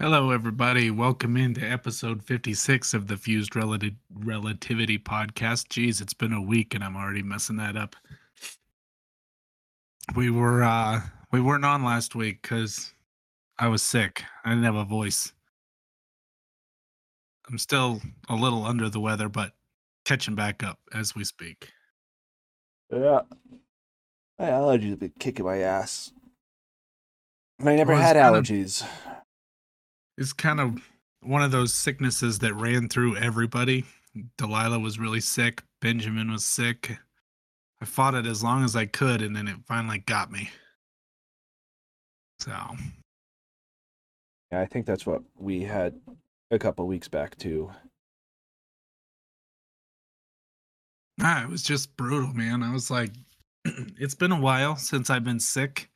Hello, everybody. Welcome into episode 56 of the Fuzed Relati- Relativity Podcast. Geez, it's been a week and I'm already messing that up. We were uh we weren't on last week because I was sick. I didn't have a voice. I'm still a little under the weather, but catching back up as we speak. Yeah. My allergies have been kicking my ass. I never Well, had kind of- allergies. It's kind of one of those sicknesses that ran through everybody. Delilah was really sick. Benjamin was sick. I fought it as long as I could, and then it finally got me. So, Yeah, I think that's what we had a couple weeks back too. ah, it was just brutal, man. I was like, it's been a while since I've been sick.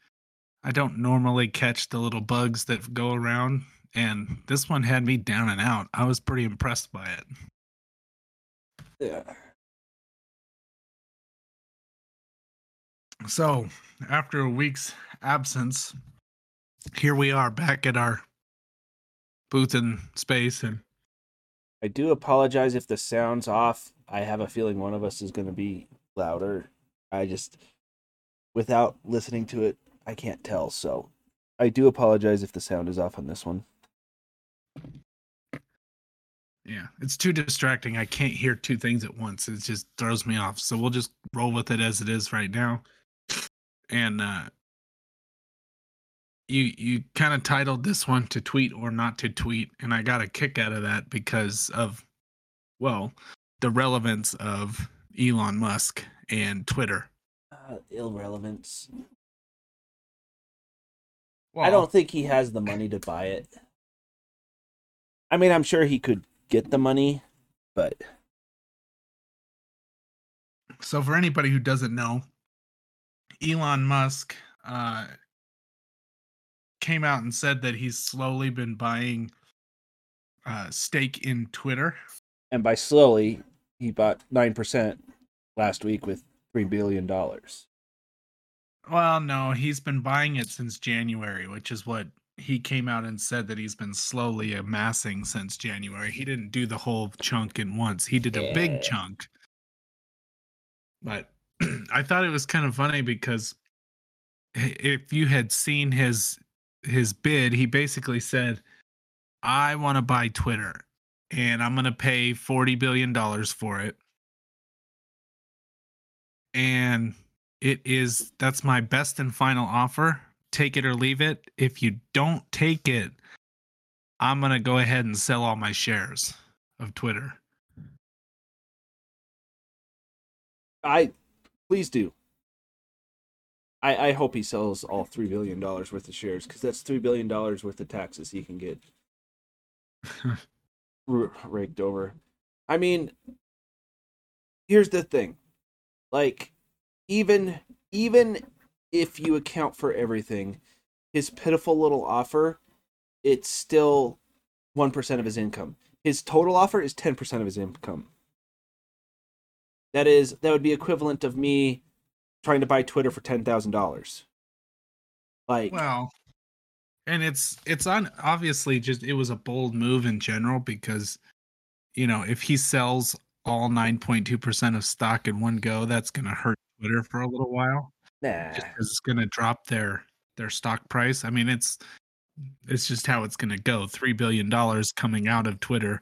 I don't normally catch the little bugs that go around, and this one had me down and out. I was pretty impressed by it. Yeah. So, after a week's absence, here we are back at our booth and space and I do apologize if the sound's off. I have a feeling one of us is going to be louder. I just, without listening to it, I can't tell. So I do apologize if the sound is off on this one. Yeah, it's too distracting. I can't hear two things at once. It just throws me off. So we'll just roll with it as it is right now. And uh you you kind of titled this one to tweet or not to tweet and I got a kick out of that because of well, the relevance of Elon Musk and Twitter. Uh, irrelevance. Well, I don't think he has the money to buy it. I mean, I'm sure he could get the money, but So, for anybody who doesn't know, Elon Musk uh, came out and said that he's slowly been buying uh, stake in Twitter. and by slowly, he bought 9% last week with $3 billion. Well, no, he's been buying it since January, which is what he came out and said that he's been slowly amassing since January. He didn't do the whole chunk in once, he did a Yeah. big chunk. But I thought it was kind of funny because if you had seen his his bid, he basically said, "I want to buy Twitter and I'm going to pay 40 billion dollars for it." And it is that's my best and final offer. Take it or leave it. If you don't take it, I'm going to go ahead and sell all my shares of Twitter. I please do. I I hope he sells all three billion dollars worth of shares because that's three billion dollars worth of taxes he can get raked over. I mean, here's the thing, like even even if you account for everything, his pitiful little offer, it's still one percent of his income. His total offer is ten percent of his income. That is that would be equivalent of me trying to buy Twitter for ten thousand dollars. Like Well, and it's it's on obviously just it was a bold move in general because you know if he sells all 9.2% of stock in one go that's going to hurt twitter for a little while nah. just 'cause it's going to drop their their stock price. I mean it's it's just how it's going to go. 3 billion dollars coming out of twitter.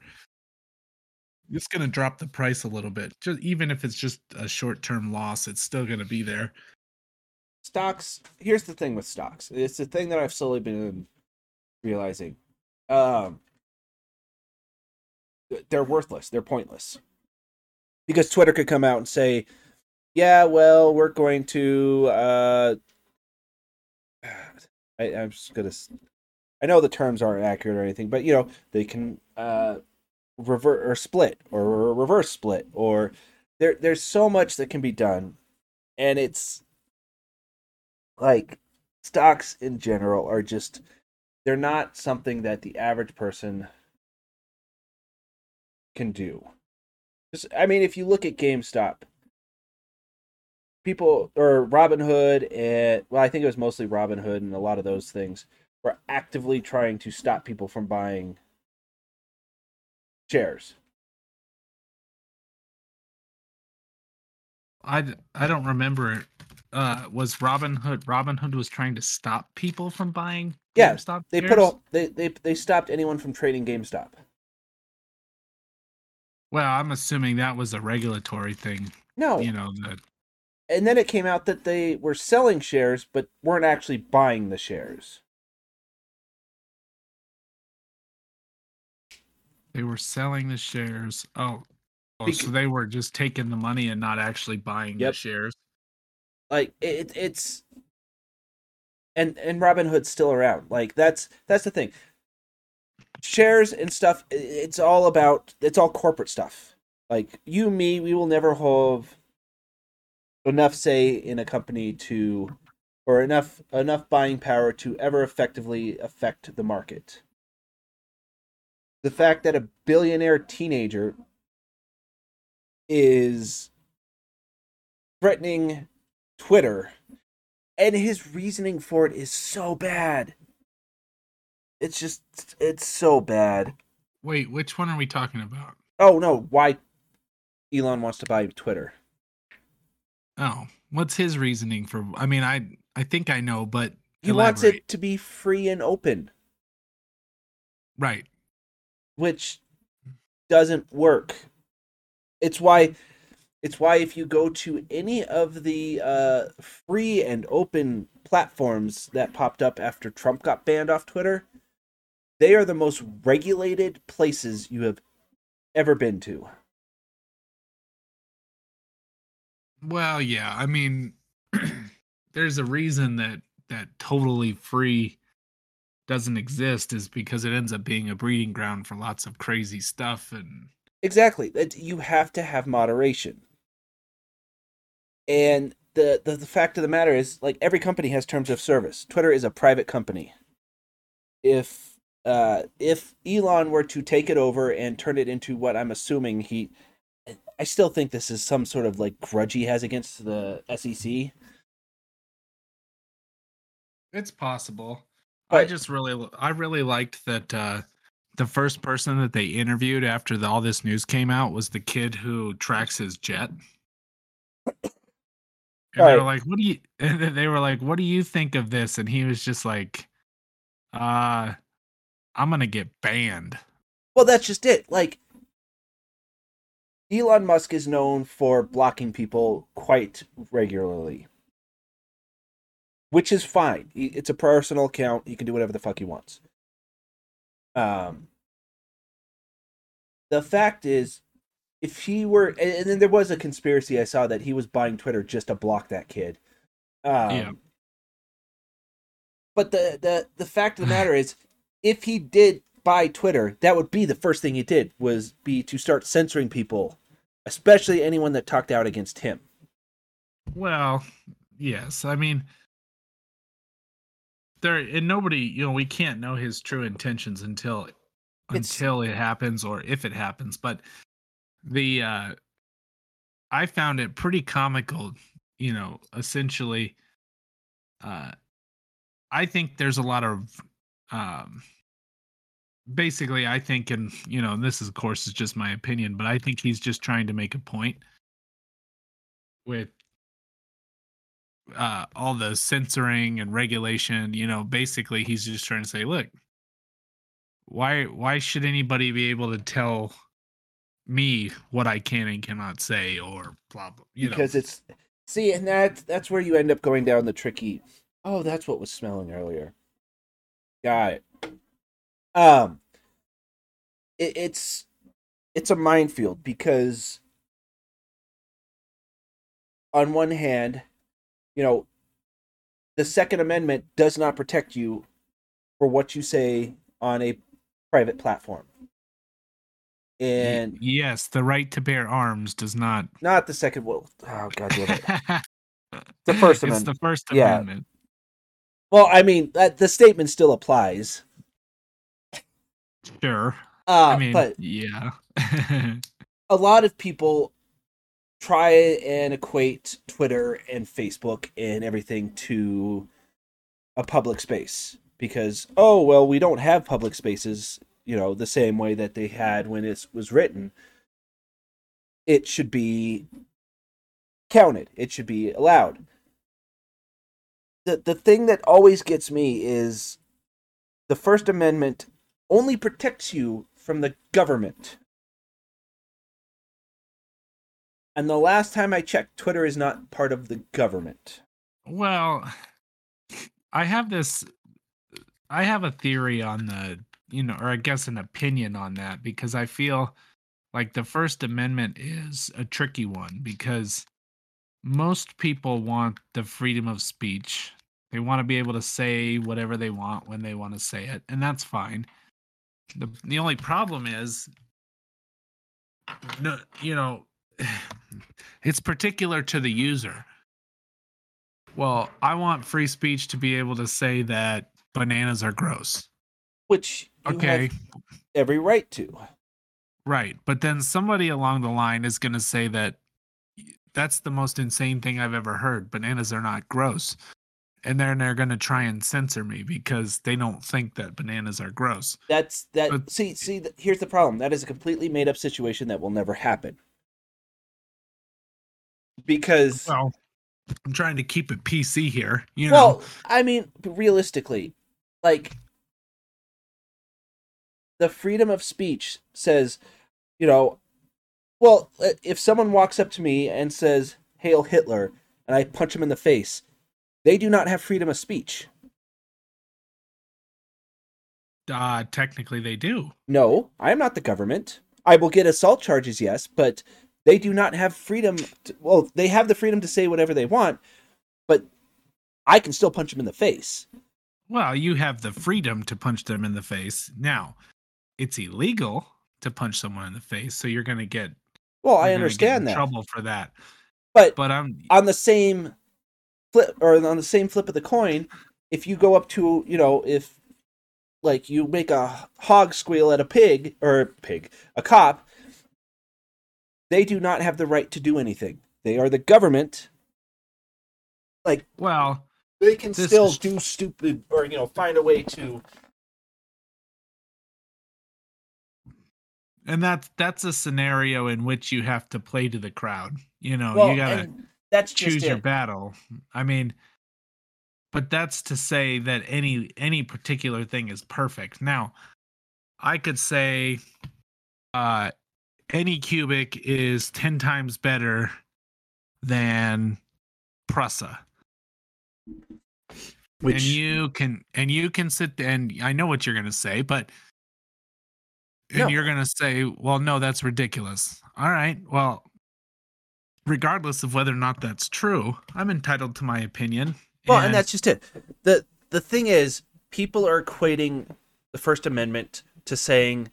It's going to drop the price a little bit. Just even if it's just a short-term loss it's still going to be there. Stocks here's the thing with stocks. It's the thing that i've slowly been realizing. Um they're worthless. They're pointless. Because twitter could come out and say yeah well we're going to uh I, i'm just gonna I know the terms aren't accurate or anything but you know they can uh revert or split or reverse split or there there's so much that can be done and it's like stocks in general are just they're not something that the average person can do. Just, I mean, if you look at GameStop, people or Robinhood and well, I think it was mostly Robinhood and a lot of those things. were actively trying to stop people from buying shares. I, I don't remember. Uh, was Robinhood? Robin Hood was trying to stop people from buying. Yeah, GameStop They put all they, they they stopped anyone from trading GameStop. Well, I'm assuming that was a regulatory thing. No, You know that. And then it came out that they were selling shares but weren't actually buying the shares. They were selling the shares. Oh, oh so they were just taking the money and not actually buying Yep. the shares. Like it, it's and and Robinhood's still around. Like that's that's the thing. Shares and stuff. It's all about. It's all corporate stuff. Like you, me, we will never have enough say in a company to, or enough enough buying power to ever effectively affect the market. The fact that a billionaire teenager is threatening Twitter, and his reasoning for it is so bad. It's just, it's so bad. Wait, which one are we talking about? Oh no, why Elon wants to buy Twitter? Oh, what's his reasoning for? I mean, I I think I know, but He wants it to be free and open, right. which doesn't work. It's why it's why if you go to any of the uh, free and open platforms that popped up after Trump got banned off Twitter, they are the most regulated places you have ever been to. Well, yeah. I mean, there's a reason that that totally free doesn't exist is because it ends up being a breeding ground for lots of crazy stuff and Exactly. That you have to have moderation. And the, the the fact of the matter is like every company has terms of service. Twitter is a private company. If uh if Elon were to take it over and turn it into what I'm assuming he I still think this is some sort of like grudge he has against the SEC. it's possible. I just really I really liked that uh the first person that they interviewed after the, all this news came out was the kid who tracks his jet. And they were like, "What do you?" And they were like, "What do you think of this?" And he was just like, "Uh, I'm gonna get banned." Well, that's just it. Like Elon Musk is known for blocking people quite regularly. Which is fine. It's a personal account. He can do whatever the fuck he wants. Um The fact is if he were and then there was a conspiracy I saw that he was buying Twitter just to block that kid. Um, Yeah. But the the the fact of the matter is if he did buy Twitter, that would be the first thing he did was be to start censoring people, especially anyone that talked out against him. Well, yes. I mean, there and nobody, you know, we can't know his true intentions until It's- until it happens or if it happens. But the uh I found it pretty comical, you know, essentially uh I think there's a lot of um basically I think and you know, this is of course is just my opinion, but I think he's just trying to make a point with uh all the censoring and regulation you know basically he's just trying to say look why why should anybody be able to tell me what i can and cannot say or blah blah you know? because know it's see, and that that's where you end up going down the tricky. Oh, that's what was smelling earlier. Got it. Um, it, it's it's a minefield because on one hand, you know, the Second Amendment does not protect you for what you say on a private platform. And yes the right to bear arms does not not the second well oh god damn it. The First it's Amendment. the first Yeah. amendment Well, I mean, that the statement still applies. Sure. Uh, i mean but yeah. a lot of people try and equate Twitter and Facebook and everything to a public space because oh well we don't have public spaces you know the same way that they had when it was written. It should be counted. It should be allowed. The the thing that always gets me is the first amendment only protects you from the government and the last time i checked twitter is not part of the government Well, I have this I have a theory on the, you know, or I guess an opinion on that because I feel like the First Amendment is a tricky one because most people want the freedom of speech. They want to be able to say whatever they want when they want to say it, and that's fine. The the only problem is no, you know, it's particular to the user. Well, I want free speech to be able to say that bananas are gross. which you Okay, have every right to right. But then somebody along the line is going to say that that's the most insane thing I've ever heard. Bananas are not gross. And then they're going to try and censor me because they don't think that bananas are gross. That's that. But- see, see. Here's the problem. That is a completely made up situation that will never happen. Because, well, I'm trying to keep it PC here. You know, well, I mean, realistically, like the freedom of speech says, you know, well, if someone walks up to me and says "Hail Hitler" and I punch him in the face, they do not have freedom of speech. uh, technically they do. No, I am not the government. I will get assault charges, yes, but they do not have freedom. To, well, they have the freedom to say whatever they want, but I can still punch them in the face. Well, you have the freedom to punch them in the face. Now, it's illegal to punch someone in the face, so you're going to get Well, I gonna get in understand that, trouble for that. but But I'm on the same flip or on the same flip of the coin, if you go up to you know if like you make a hog squeal at a pig or pig a cop, they do not have the right to do anything. They are the government. Like well, they can still is- do stupid or you know find a way to and that's that's a scenario in which you have to play to the crowd. You know, well you got to and that's just choose your battle. I mean, but that's to say that any any particular thing is perfect. Now, I could say uh Anycubic is 10 times better than Prusa. which and you can and you can sit and I know what you're going to say, but and No. you're going to say, "Well, no, that's ridiculous." All right. Well, regardless of whether or not that's true, I'm entitled to my opinion. well and that's just it. the The thing is, people are equating the First Amendment to saying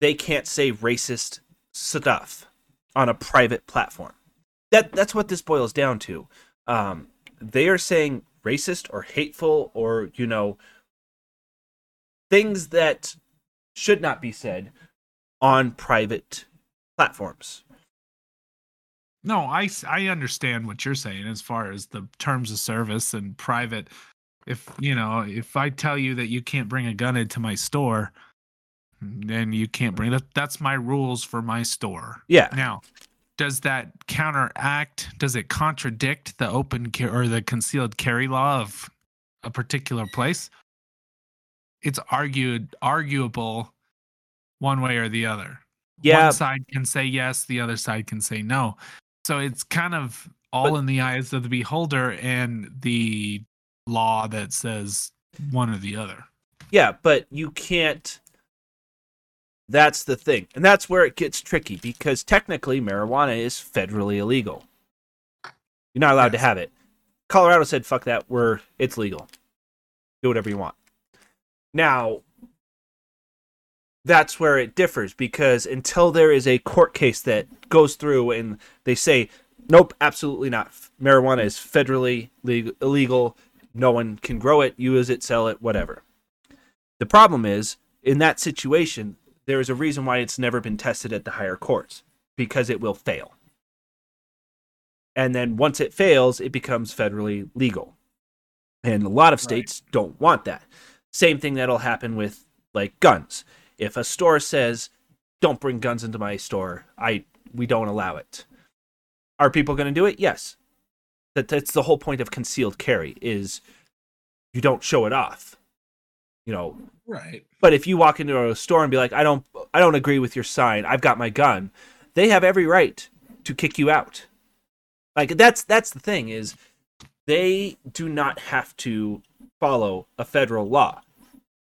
they can't say racist stuff on a private platform. That that's what this boils down to. Um, they are saying racist or hateful or you know things that should not be said on private platforms. No, I, I understand what you're saying as far as the terms of service and private. If you know, if I tell you that you can't bring a gun into my store, then you can't bring that. That's my rules for my store. Yeah. Now, does that counteract? Does it contradict the open ca- or the concealed carry law of a particular place? It's argued arguable one way or the other. Yeah. One side can say yes, the other side can say no. So it's kind of all But- in the eyes of the beholder and the law that says one or the other. Yeah, but you can't. That's the thing. And that's where it gets tricky because technically marijuana is federally illegal. You're not allowed to have it. Colorado said, fuck that, we're, it's legal. Do whatever you want. Now, that's where it differs because until there is a court case that goes through and they say, nope, absolutely not. Marijuana is federally legal, illegal. No one can grow it, use it, sell it, whatever. The problem is, in that situation, there is a reason why it's never been tested at the higher courts because it will fail. And then once it fails, it becomes federally legal. And a lot of Right. states don't want that. Same thing that'll happen with like guns. If a store says, "Don't bring guns into my store," I we don't allow it. Are people going to do it? Yes. That that's the whole point of concealed carry is you don't show it off. You know, Right. but if you walk into a store and be like, "I don't, I don't agree with your sign. I've got my gun," they have every right to kick you out. Like that's that's the thing is, they do not have to follow a federal law.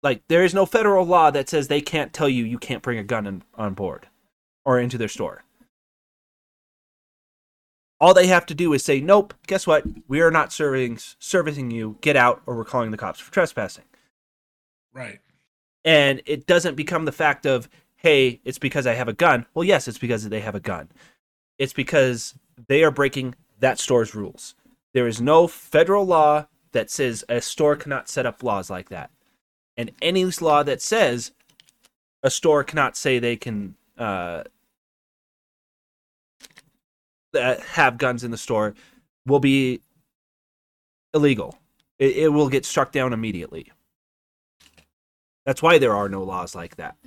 Like there is no federal law that says they can't tell you you can't bring a gun in, on board or into their store. All they have to do is say, "Nope, guess what? We are not serving servicing you. Get out, or we're calling the cops for trespassing." Right. and it doesn't become the fact of hey it's because i have a gun well yes it's because they have a gun it's because they are breaking that store's rules there is no federal law that says a store cannot set up laws like that and any law that says a store cannot say they can uh, that have guns in the store will be illegal it, it will get struck down immediately that's why there are no laws like that.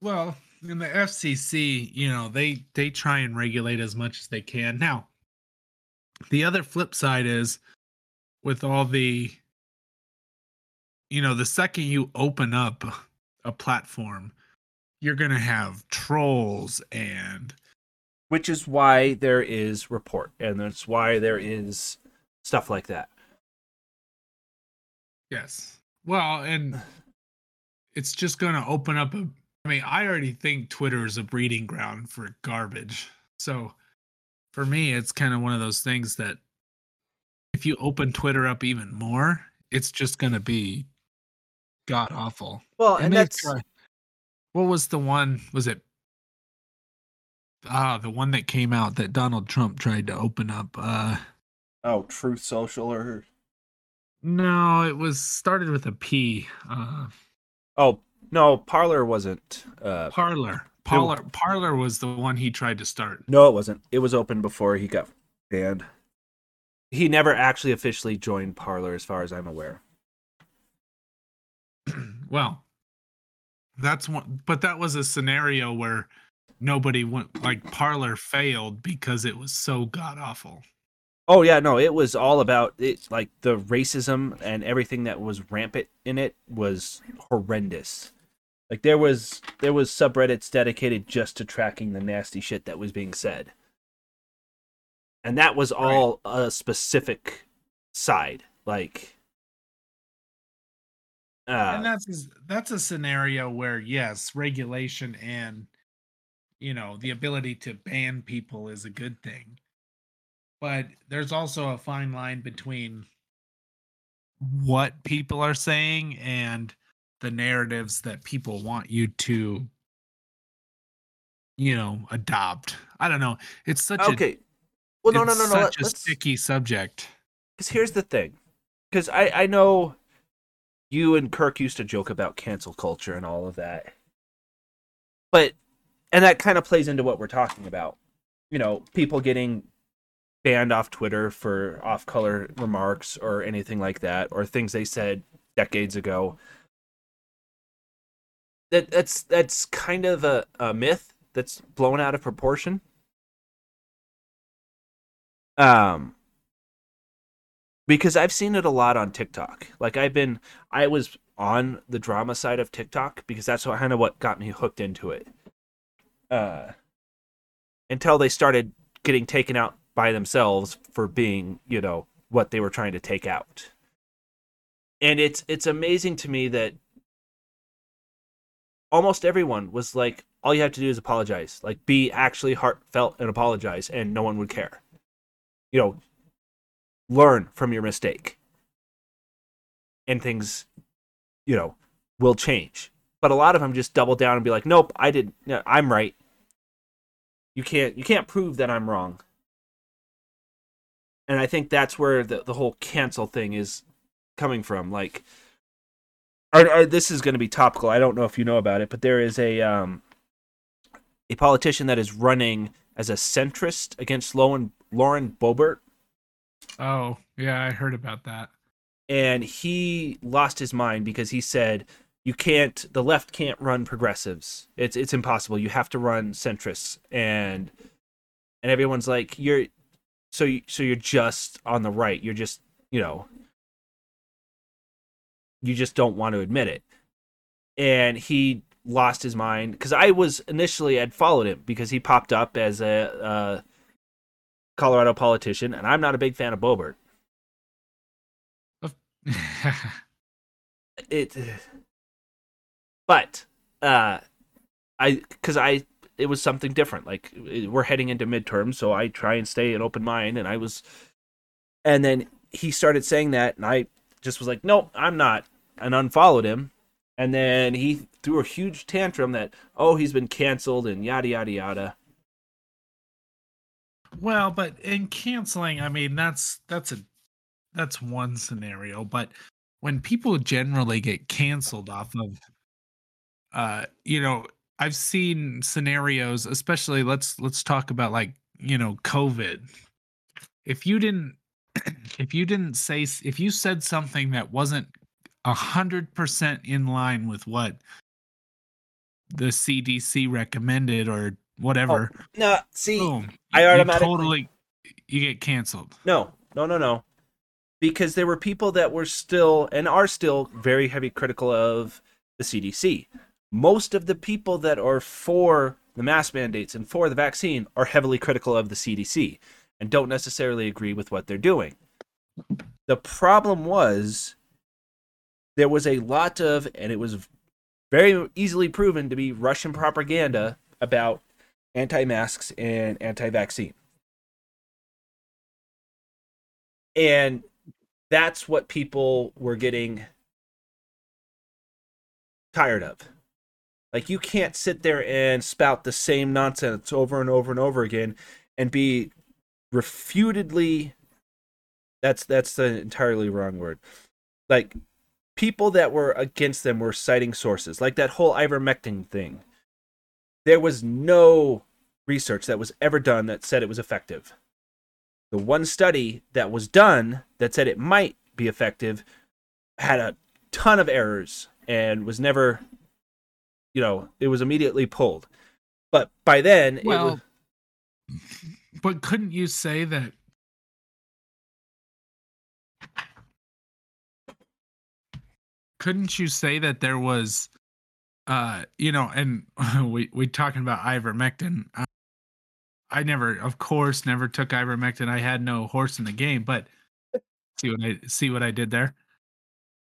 Well, in the FCC, you know, they they try and regulate as much as they can. Now, the other flip side is with all the you know, the second you open up a platform, you're going to have trolls and Which is why there is report, and that's why there is stuff like that. yes. Well, and it's just going to open up a I mean, I already think Twitter is a breeding ground for garbage. So for me, it's kind of one of those things that if you open Twitter up even more, it's just going to be god awful. Well, And and they've that's tried- what was the one? Was it ah the one that came out that Donald Trump tried to open up? Uh oh, Truth Social or no, it was started with a P. Uh oh no, Parler wasn't. Uh, Parler. Parler Parler was the one he tried to start. no, it wasn't. It was open before he got banned. He never actually officially joined Parler, as far as I'm aware. Well, that's one but that was a scenario where nobody went like Parler failed because it was so god awful. Oh yeah, no, it was all about it. Like the racism and everything that was rampant in it was horrendous. Like there was there was subreddits dedicated just to tracking the nasty shit that was being said, and that was all a specific side. Like, uh, and that's that's a scenario where yes regulation and you know the ability to ban people is a good thing. But there's also a fine line between what people are saying and the narratives that people want you to you know adopt. I don't know. It's such a okay. Well, no, no, no, no. such Let, a sticky subject. Because here's the thing. Because I, I know you and kirk used to joke about cancel culture and all of that. But and that kind of plays into what we're talking about. You know people getting banned off twitter for off color remarks or anything like that or things they said decades ago. That that's that's kind of a, a myth that's blown out of proportion. Um because I've seen it a lot on TikTok. Like I've been, I was on the drama side of TikTok because that's kind of what got me hooked into it. Uh, until they started getting taken out by themselves for being, you know, what they were trying to take out. And it's it's amazing to me that almost everyone was like, all you have to do is apologize, like be actually heartfelt and apologize, and no one would care. You know, learn from your mistake. And things you know will change. But a lot of them just double down and be like nope i did no, i'm right. You can't you can't prove that i'm wrong. And i think that's where the, the whole cancel thing is coming from. Like this is going to be topical. I don't know if you know about it but there is a um a politician that is running as a centrist against lauren lauren boebert oh yeah i heard about that. And he lost his mind because he said you can't the left can't run progressives. It's it's impossible. You have to run centrists. And and everyone's like you're so you, so you're just on the right. You're just you know you just don't want to admit it. And he lost his mind because i was initially had followed him because he popped up as a uh, colorado politician and i'm not a big fan of boebert. It but uh i because i it was something different. Like we're heading into midterms so i try and stay an open mind and i was and then he started saying that and i just was like nope i'm not and unfollowed him. And then he threw a huge tantrum that oh he's been canceled and yada yada yada well but in canceling i mean that's that's a that's one scenario but when people generally get canceled off of uh you know i've seen scenarios especially let's let's talk about like you know covid. If you didn't if you didn't say if you said something that wasn't a hundred percent in line with what the cdc recommended or whatever oh, no see boom, i automatically totally you get canceled no no no no because there were people that were still and are still very heavy critical of the CDC. Most of the people that are for the mask mandates and for the vaccine are heavily critical of the CDC and don't necessarily agree with what they're doing. The problem was there was a lot of, and it was very easily proven to be Russian propaganda about anti masks and anti vaccine. And that's what people were getting tired of. Like you can't sit there and spout the same nonsense over and over and over again and be refutedly that's that's the entirely wrong word. Like people that were against them were citing sources, like that whole ivermectin thing. There was no research that was ever done that said it was effective. The one study that was done that said it might be effective had a ton of errors and was never, you know, it was immediately pulled. But by then, well, was... but couldn't you say that? Couldn't you say that there was, uh, you know, and we we talking about ivermectin. Uh, I never, of course, never took ivermectin. I had no horse in the game, but see what I see what I did there.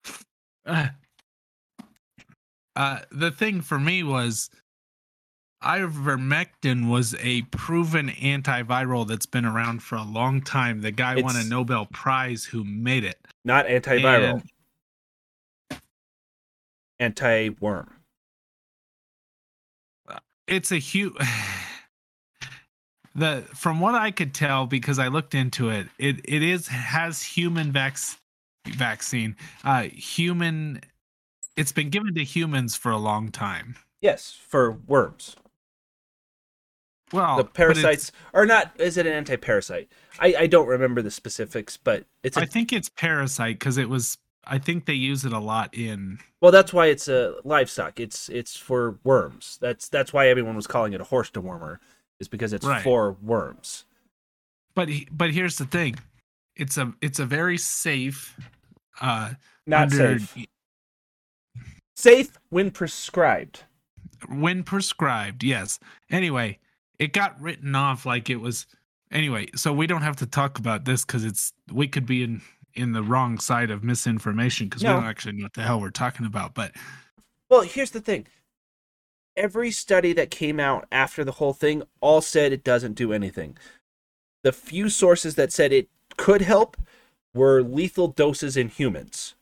Uh, uh, the thing for me was ivermectin was a proven antiviral that's been around for a long time. The guy it's won a Nobel Prize who made it. Not antiviral. And, anti-worm. Uh, it's a huge the from what I could tell because I looked into it, it it is has human vac- vaccine, uh, human. It's been given to humans for a long time. Yes, for worms. Well, the parasites are not. Is it an anti-parasite? I I don't remember the specifics, but it's. A, I think it's parasite because it was. I think they use it a lot in. Well, that's why it's a livestock. It's it's for worms. That's that's why everyone was calling it a horse dewormer is because it's right. for worms. But but here's the thing, it's a it's a very safe. uh Not under, safe. Safe when prescribed. When prescribed, yes. Anyway, it got written off like it was. Anyway, so we don't have to talk about this because it's we could be in in the wrong side of misinformation because no. we don't actually know what the hell we're talking about. But well, here's the thing every study that came out after the whole thing all said it doesn't do anything. The few sources that said it could help were lethal doses in humans.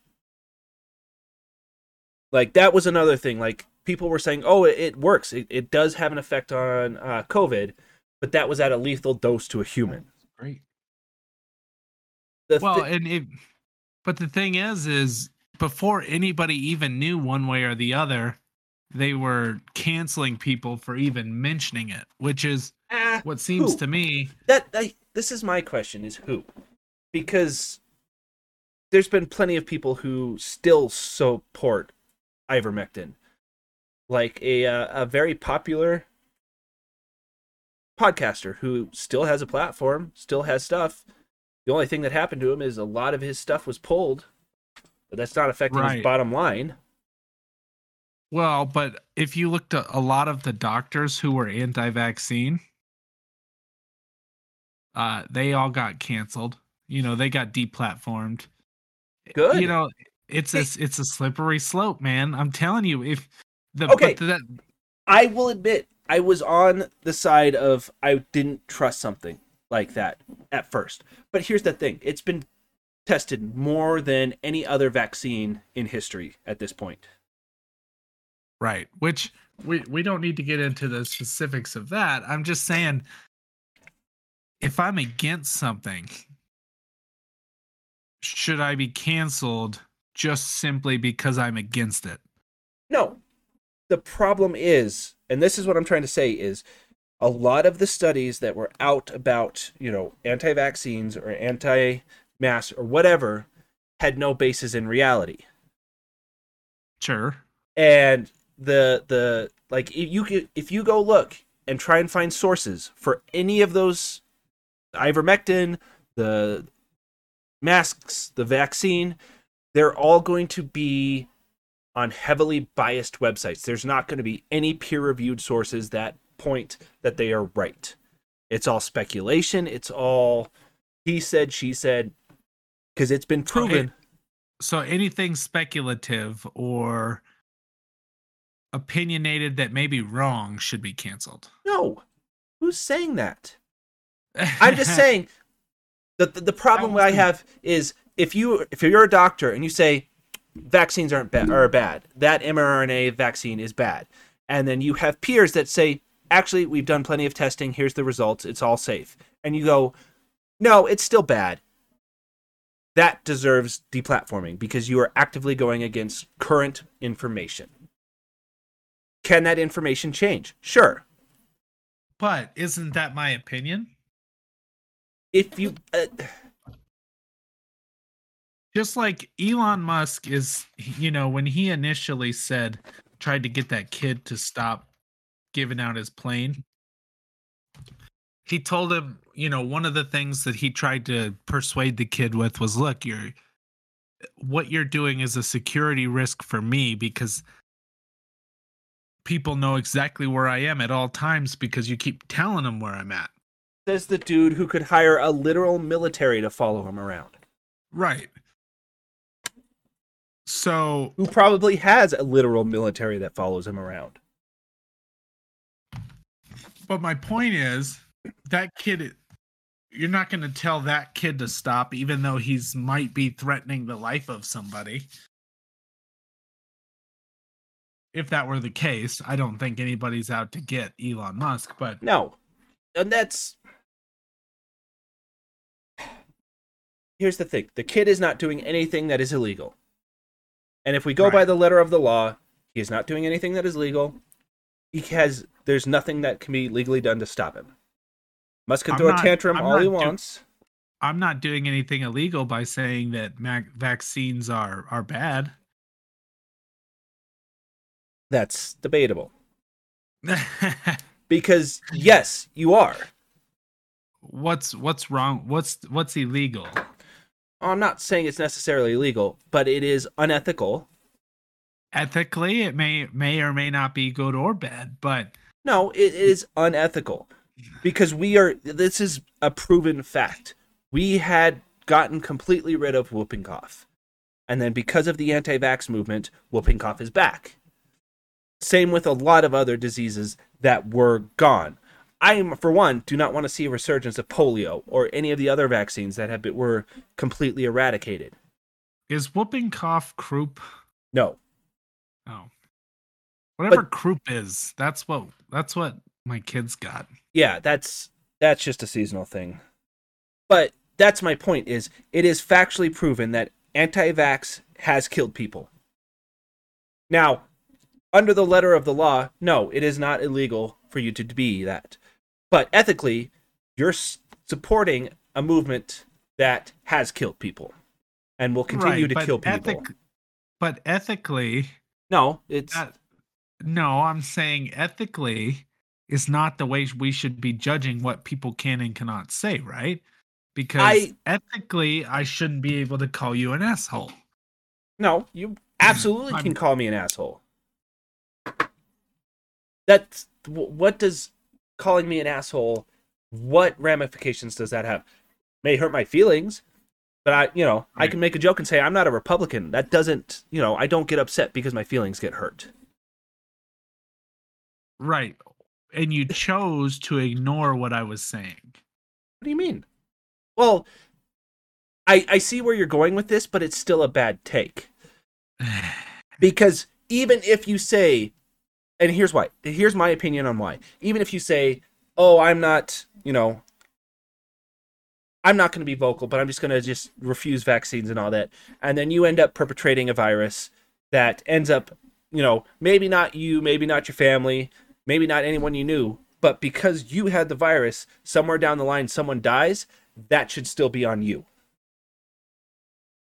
Like that was another thing. Like people were saying, "Oh, it, it works. It, it does have an effect on uh, COVID," but that was at a lethal dose to a human. Great. The well, th- and it, but the thing is, is before anybody even knew one way or the other, they were canceling people for even mentioning it, which is uh, what seems who? to me that I, this is my question: is who? Because there's been plenty of people who still support ivermectin. Like a uh, a very popular podcaster who still has a platform, still has stuff. The only thing that happened to him is a lot of his stuff was pulled, but that's not affecting Right. his bottom line. Well, but if you looked at a lot of the doctors who were anti-vaccine, uh, they all got canceled. You know, they got deplatformed. Good. You know, it's a it's a slippery slope, man. I'm telling you, if the Okay. that I will admit I was on the side of I didn't trust something like that at first. But here's the thing. It's been tested more than any other vaccine in history at this point. right, which we we don't need to get into the specifics of that. I'm just saying, if I'm against something, should I be canceled just simply because I'm against it? No. The problem is, and this is what I'm trying to say is a lot of the studies that were out about, you know, anti-vaccines or anti-mask or whatever had no basis in reality. Sure. and the the like if you could- if you go look and try and find sources for any of those ivermectin the masks the vaccine they're all going to be on heavily biased websites there's not going to be any peer reviewed sources that point that they are right. It's all speculation. It's all he said she said because it's been So it- proven So anything speculative or opinionated that may be wrong should be canceled. no. Who's saying that? I'm just saying the the, the problem I have is if you if you're a doctor and you say vaccines aren't bad are bad, that mRNA vaccine is bad, and then you have peers that say actually we've done plenty of testing, here's the results, it's all safe, and you go no, it's still bad. That deserves deplatforming because you are actively going against current information. Can that information change? Sure. But isn't that my opinion? If you uh, Just like Elon Musk is, you know, when he initially said, tried to get that kid to stop giving out his plane, he told him, you know, one of the things that he tried to persuade the kid with was, look, you're, what you're doing is a security risk for me because people know exactly where I am at all times because you keep telling them where I'm at. says the dude who could hire a literal military to follow him around, Right. So who probably has a literal military that follows him around. But my point is that kid you're not going to tell that kid to stop even though he's might be threatening the life of somebody. If that were the case, I don't think anybody's out to get Elon Musk, but No. And that's. Here's the thing the kid is not doing anything that is illegal. And if we go by the letter of the law, he is not doing anything that is legal. He has. There's nothing that can be legally done to stop him. Musk can I'm throw not- a tantrum I'm all he do- wants. I'm not doing anything illegal by saying that mac- vaccines are are bad. That's debatable. Because, yes, you are. what's what's wrong? What's what's illegal? I'm not saying it's necessarily illegal, but it is unethical. Ethically, it may may or may not be good or bad, but No, it is unethical because we are. This is a proven fact. We had gotten completely rid of whooping cough, and then because of the anti-vax movement, whooping cough is back. Same with a lot of other diseases that were gone. I, for one, do not want to see a resurgence of polio or any of the other vaccines that have been, were completely eradicated. is whooping cough croup? No, Oh, whatever croup is, that's what that's what my kids got. yeah that's that's just a seasonal thing but that's my point is it is factually proven that anti-vax has killed people now under the letter of the law no it is not illegal for you to be that but ethically you're s- supporting a movement that has killed people and will continue Right, to kill people. ethic- but ethically, no, it's that, no, I'm saying ethically is not the way we should be judging what people can and cannot say, right? Because I- ethically, I shouldn't be able to call you an asshole. no. You absolutely can call me an asshole. That's what does calling me an asshole? What ramifications does that have? May hurt my feelings, but I, you know, I can make a joke and say I'm not a Republican. That doesn't, you know, I don't get upset because my feelings get hurt. Right. And you chose to ignore what I was saying. What do you mean? Well, I I see where you're going with this, but it's still a bad take. Because even if you say, and here's why, here's my opinion on why. Even if you say, oh, I'm not, you know, I'm not going to be vocal, but I'm just going to just refuse vaccines and all that. And then you end up perpetrating a virus that ends up, you know, maybe not you, maybe not your family, maybe not anyone you knew, but because you had the virus, somewhere down the line someone dies, that should still be on you.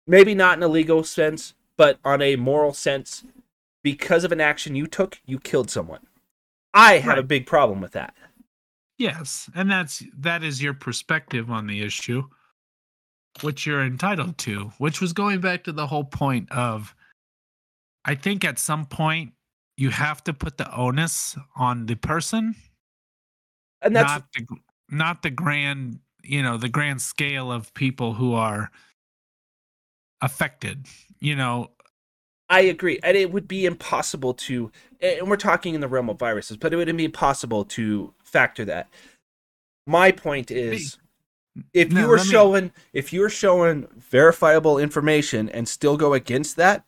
Maybe not in a legal sense, but on a moral sense, because of an action you took, you killed someone. I have a big problem with that. Yes, and that's that is your perspective on the issue, which you're entitled to, which was going back to the whole point of I think at some point you have to put the onus on the person, And that's not the not the grand, you know, the grand scale of people who are affected. You know, I agree. And it would be impossible to and we're talking in the realm of viruses, but it would be impossible to factor that. My point is if No, you were me- showing if you were showing verifiable information and still go against that,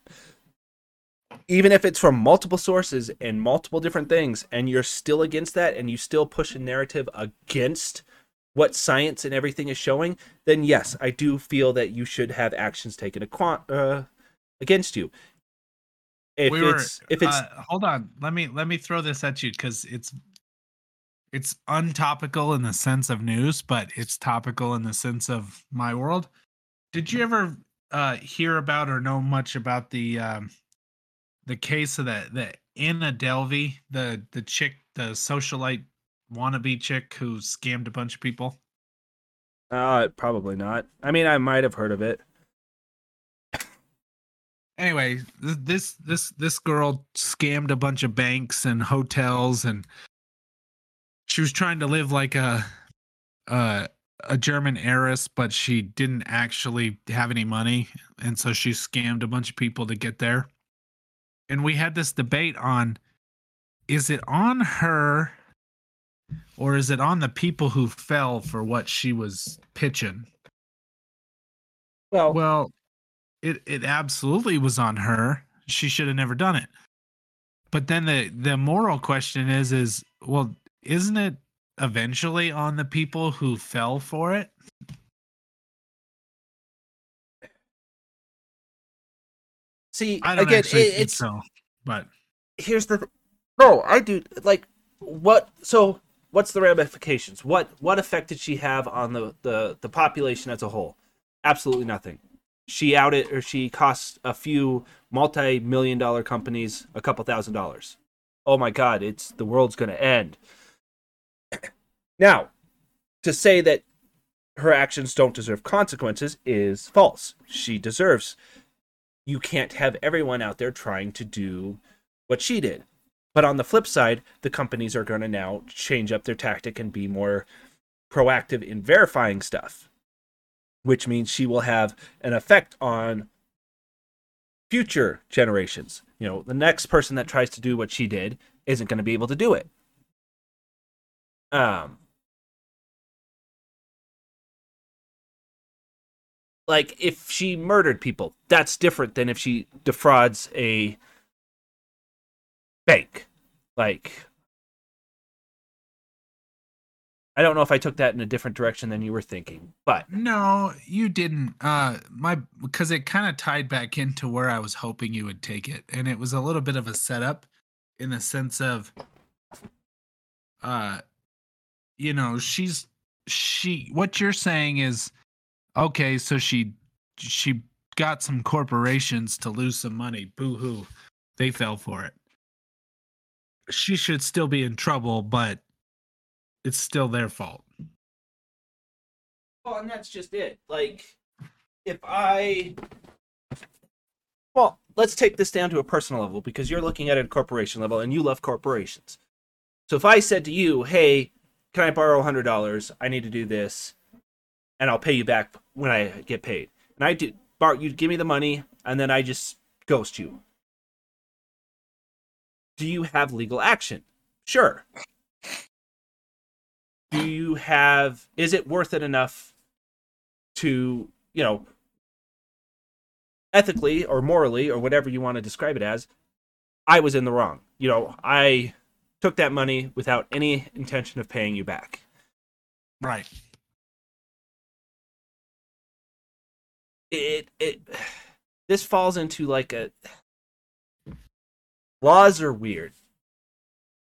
even if it's from multiple sources and multiple different things, and you're still against that and you still push a narrative against what science and everything is showing, then yes, I do feel that you should have actions taken aqua- uh, against you. If we were it's if it's uh, hold on let me let me throw this at you because it's it's untopical in the sense of news but it's topical in the sense of my world did you ever uh hear about or know much about the um the case of that the the Anna Delvey the the chick the socialite wannabe chick who scammed a bunch of people uh, probably not. I mean, I might have heard of it. Anyway this this this girl scammed a bunch of banks and hotels and she was trying to live like a a, a german heiress but she didn't actually have any money. And so she scammed a bunch of people to get there. And we had this debate on is it on her or is it on the people who fell for what she was pitching? Well, well, it it absolutely was on her. She should have never done it. But then the the moral question is is well, isn't it eventually on the people who fell for it? see, I don't again, actually it, think it's so. But here's the th- no i do like what so what's the ramifications what what effect did she have on the the, the population as a whole absolutely nothing she outed or she cost a few multi-million dollar companies a couple thousand dollars. Oh my god it's the world's going to end. Now to say that her actions don't deserve consequences is false. She deserves you can't have everyone out there trying to do what she did. But on the flip side, the companies are going to now change up their tactic and be more proactive in verifying stuff, which means she will have an effect on future generations. You know, the next person that tries to do what she did isn't going to be able to do it. Um, like if she murdered people, that's different than if she defrauds a bank. Like, I don't know if I took that in a different direction than you were thinking, but no, you didn't. Uh my because it kind of tied back into where I was hoping you would take it. And it was a little bit of a setup in the sense of uh you know, she's she what you're saying is okay, so she she got some corporations to lose some money. Boo hoo. They fell for it. She should still be in trouble, but it's still their fault. Well, and that's just it. Like, if I. Well, let's take this down to a personal level because you're looking at it at a corporation level and you love corporations. So if I said to you, hey, can I borrow $100? I need to do this and I'll pay you back when I get paid. And I do, Bart, you give me the money and then I just ghost you. Do you have legal action? Sure. Do you have, is it worth it enough to, you know, ethically or morally or whatever you want to describe it as, I was in the wrong. You know, I took that money without any intention of paying you back. Right. It it this falls into like a laws are weird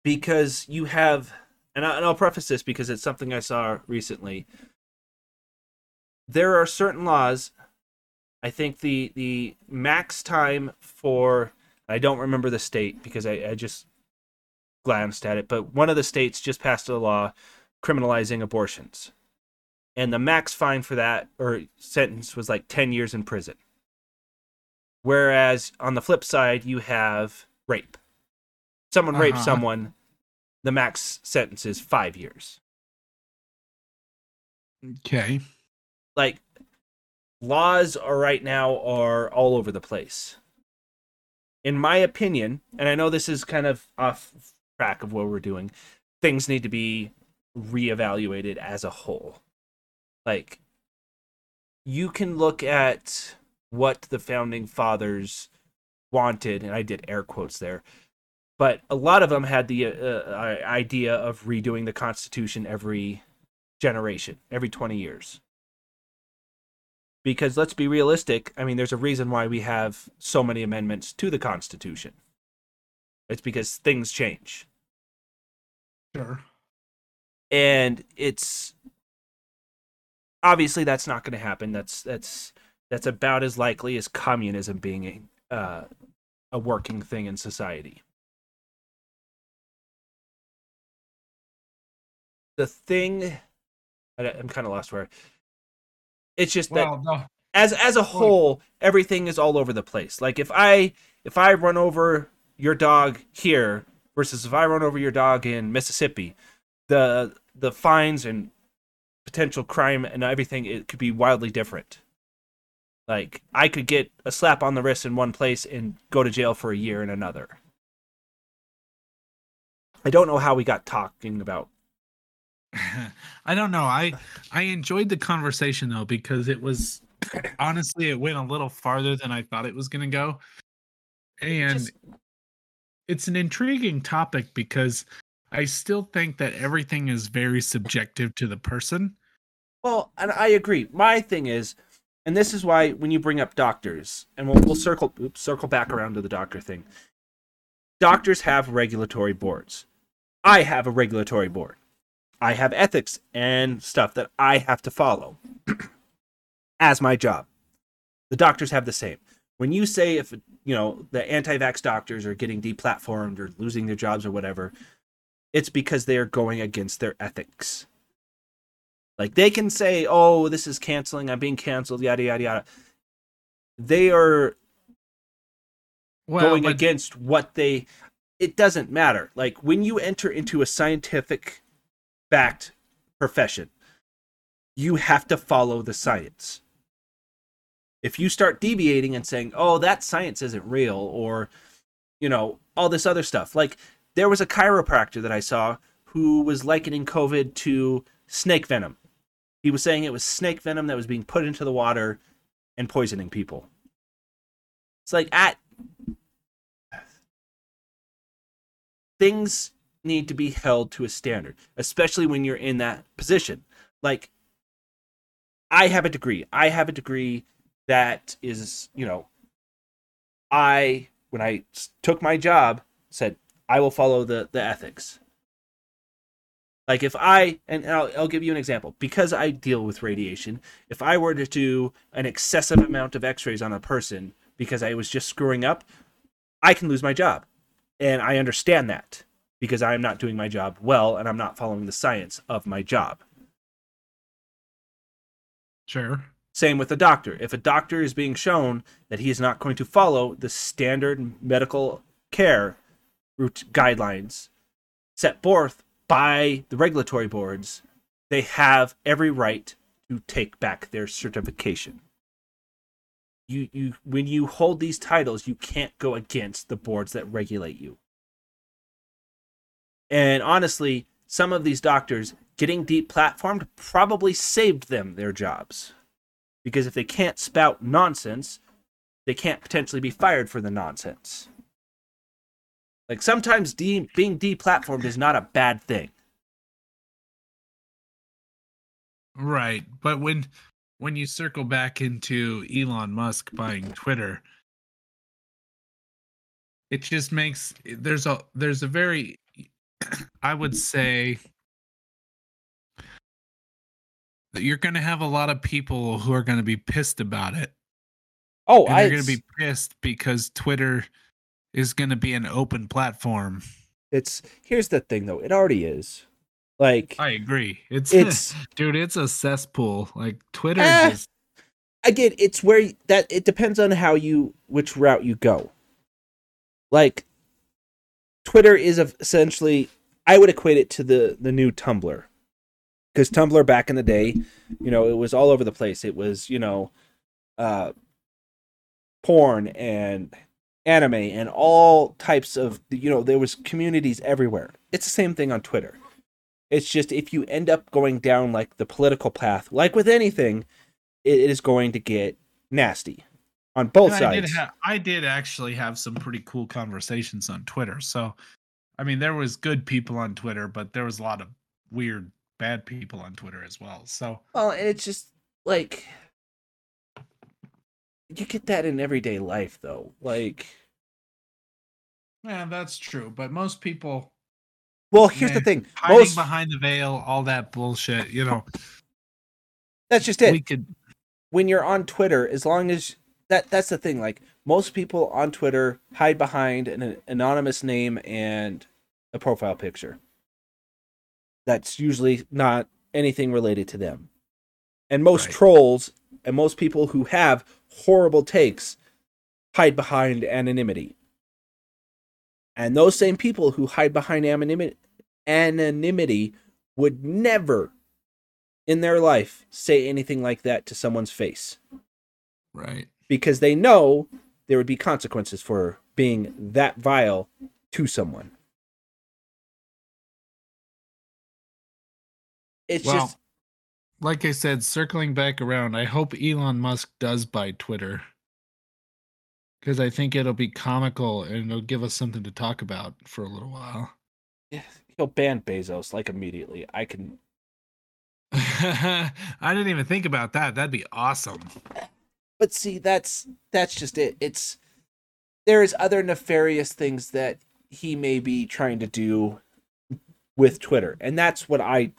because you have and, I, and I'll preface this because it's something I saw recently. There are certain laws I think the the max time for I don't remember the state because I, I just glanced at it, but one of the states just passed a law criminalizing abortions. And the max fine for that or sentence was like 10 years in prison. Whereas on the flip side, you have rape. Someone uh-huh. rapes someone, the max sentence is five years. Okay. Like laws are right now are all over the place. In my opinion, and I know this is kind of off track of what we're doing, things need to be reevaluated as a whole. Like you can look at what the founding fathers wanted, and I did air quotes there, but a lot of them had the uh, uh, idea of redoing the Constitution every generation, every 20 years because let's be realistic. I mean, there's a reason why we have so many amendments to the Constitution. It's because things change. Sure. And it's obviously that's not going to happen. That's that's that's about as likely as communism being a uh, a working thing in society. The thing I'm kind of lost where it's just well, that no. as as a whole, everything is all over the place. Like if I if I run over your dog here versus if I run over your dog in Mississippi, the the fines and potential crime and everything it could be wildly different. Like I could get a slap on the wrist in one place and go to jail for a year in another. I don't know how we got talking about I don't know. I I enjoyed the conversation though because it was honestly it went a little farther than I thought it was going to go. And Just... it's an intriguing topic because I still think that everything is very subjective to the person. Well, and I agree. My thing is and this is why when you bring up doctors and we'll we'll circle oops, circle back around to the doctor thing. Doctors have regulatory boards. I have a regulatory board. I have ethics and stuff that I have to follow as my job. The doctors have the same. When you say if you know the anti-vax doctors are getting deplatformed or losing their jobs or whatever, it's because they are going against their ethics. Like they can say, "Oh, this is canceling. I'm being canceled." Yada yada yada. They are well, going but... against what they. It doesn't matter. Like when you enter into a scientific backed profession. You have to follow the science. If you start deviating and saying, oh, that science isn't real, or, you know, all this other stuff, like there was a chiropractor that I saw who was likening COVID to snake venom. He was saying it was snake venom that was being put into the water and poisoning people. It's like at things need to be held to a standard, especially when you're in that position. Like, I have a degree. I have a degree that is, you know, I, when I took my job, said, I will follow the, the ethics. Like if I and I'll, I'll give you an example because I deal with radiation. If I were to do an excessive amount of X-rays on a person because I was just screwing up, I can lose my job, and I understand that because I am not doing my job well and I'm not following the science of my job. Sure. Same with a doctor. If a doctor is being shown that he is not going to follow the standard medical care route guidelines set forth by the regulatory boards, they have every right to take back their certification. You, you when you hold these titles, you can't go against the boards that regulate you. And honestly, some of these doctors getting deplatformed probably saved them their jobs. Because if they can't spout nonsense, they can't potentially be fired for the nonsense. Like sometimes de- being deplatformed is not a bad thing. Right. But when when you circle back into Elon Musk buying Twitter, it just makes there's a there's a very I would say that you're going to have a lot of people who are going to be pissed about it. Oh, And I they're going to be pissed because Twitter is going to be an open platform. it's here's the thing though, it already is. Like I agree. It's it's dude, it's a cesspool. Like Twitter Eh. is again, it's where that it depends on how you which route you go. Like Twitter is essentially I would equate it to the the new Tumblr. Cuz Tumblr back in the day, you know, it was all over the place. It was, you know, uh porn and anime and all types of you know, there was communities everywhere. It's the same thing on Twitter. It's just if you end up going down like the political path, like with anything, it is going to get nasty on both And I did sides. ha- I did actually have some pretty cool conversations on Twitter. So, I mean, there was good people on Twitter, but there was a lot of weird, bad people on Twitter as well. So, well, and it's just like you get that in everyday life, though. Like, yeah, that's true. But most people well, here's the thing: hiding most behind the veil, all that bullshit. You know, that's just it. we could. when you're on Twitter, as long as that that's the thing. Like most people on Twitter hide behind an anonymous name and a profile picture. That's usually not anything related to them. And most Right. trolls and most people who have horrible takes hide behind anonymity. And those same people who hide behind anonymity, anonymity would never in their life say anything like that to someone's face Right. Because they know there would be consequences for being that vile to someone. It's Well, just like I said, circling back around, I hope Elon Musk does buy Twitter because I think it'll be comical and it'll give us something to talk about for a little while. Yeah, he'll ban Bezos like immediately. I can I didn't even think about that. That'd be awesome. But see that's that's just it. It's there's other nefarious things that he may be trying to do with Twitter. And that's what I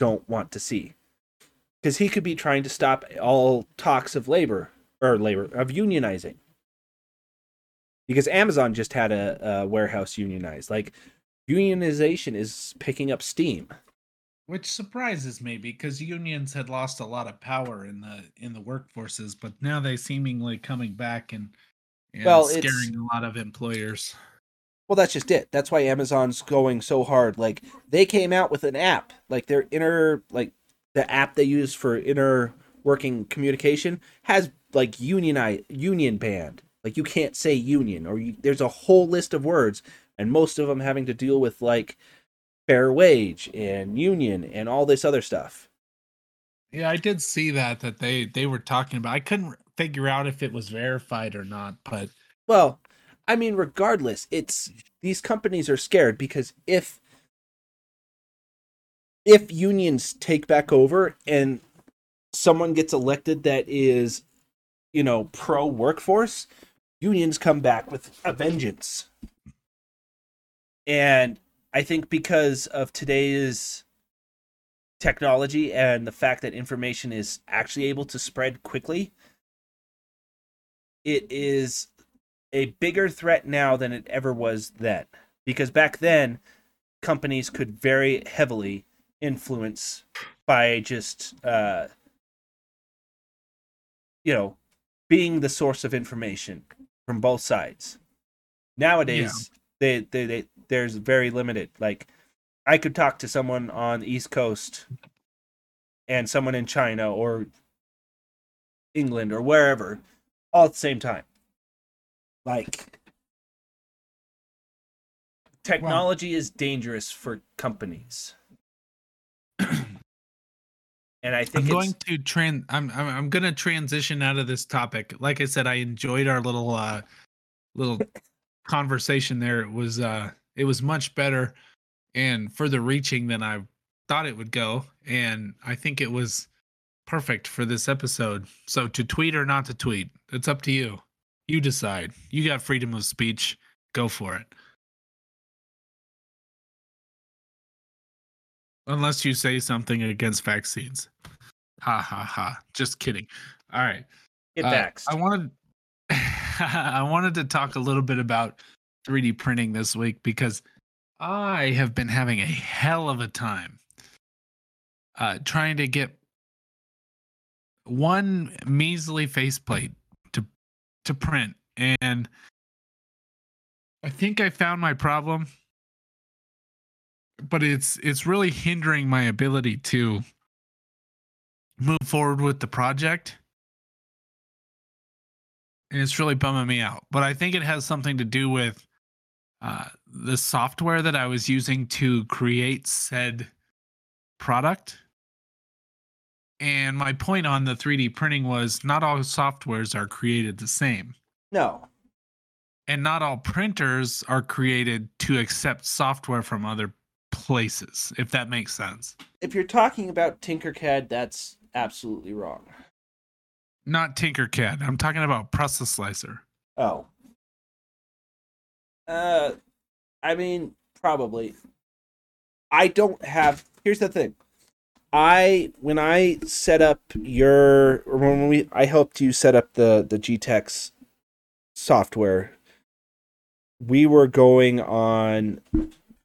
don't want to see. Cuz he could be trying to stop all talks of labor or labor of unionizing. Because Amazon just had a, a warehouse unionized. Like unionization is picking up steam. Which surprises me because unions had lost a lot of power in the in the workforces, but now they seemingly coming back and, and Well, scaring a lot of employers. Well, that's just it. That's why Amazon's going so hard. Like they came out with an app, like their inner, like the app they use for inner working communication has like union union banned. Like you can't say union, or you, there's a whole list of words, and most of them having to deal with like fair wage and union and all this other stuff. Yeah, I did see that that they they were talking about. I couldn't figure out if it was verified or not, but Well, I mean, regardless, it's these companies are scared because if if unions take back over and someone gets elected that is, you know, pro workforce, unions come back with a vengeance. And I think because of today's technology and the fact that information is actually able to spread quickly, it is a bigger threat now than it ever was then. Because back then, companies could very heavily influence by just, uh, you know, being the source of information from both sides. Nowadays, they, they, they, there's very limited. Like, I could talk to someone on the East Coast and someone in China or England or wherever all at the same time. Like technology well, is dangerous for companies. and I think I'm going to trans I'm, I'm I'm going to transition out of this topic. Like I said I enjoyed our little uh little conversation there. It was uh it was much better and further reaching than I thought it would go. And I think it was perfect for this episode. So to tweet or not to tweet, it's up to you. You decide. You got freedom of speech. Go for it. Unless you say something against vaccines. Ha ha ha. Just kidding. All right. Get uh, I wanted I wanted to talk a little bit about 3D printing this week because I have been having a hell of a time uh, trying to get one measly faceplate to to print, and I think I found my problem, but it's it's really hindering my ability to move forward with the project. And it's really bumming me out. But I think it has something to do with uh, the software that I was using to create said product. And my point on the 3D printing was not all softwares are created the same. No. And not all printers are created to accept software from other places, if that makes sense. If you're talking about Tinkercad, that's absolutely wrong. Not Tinkercad. I'm talking about Prusa-Slicer. Oh. Uh, I mean, probably. I don't have. Here's the thing. I when I set up your when we I helped you set up the the Geeetech software, we were going on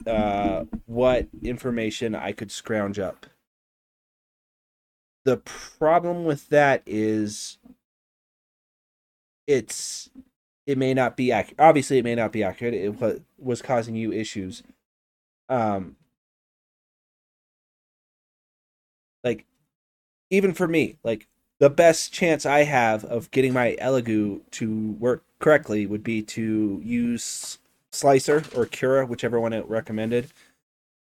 uh, what information I could scrounge up. The problem with that is it's it may not be accurate. Obviously, it may not be accurate. It was causing you issues. Um, like even for me, like the best chance I have of getting my Elegoo to work correctly would be to use Slicer or Cura, whichever one it recommended,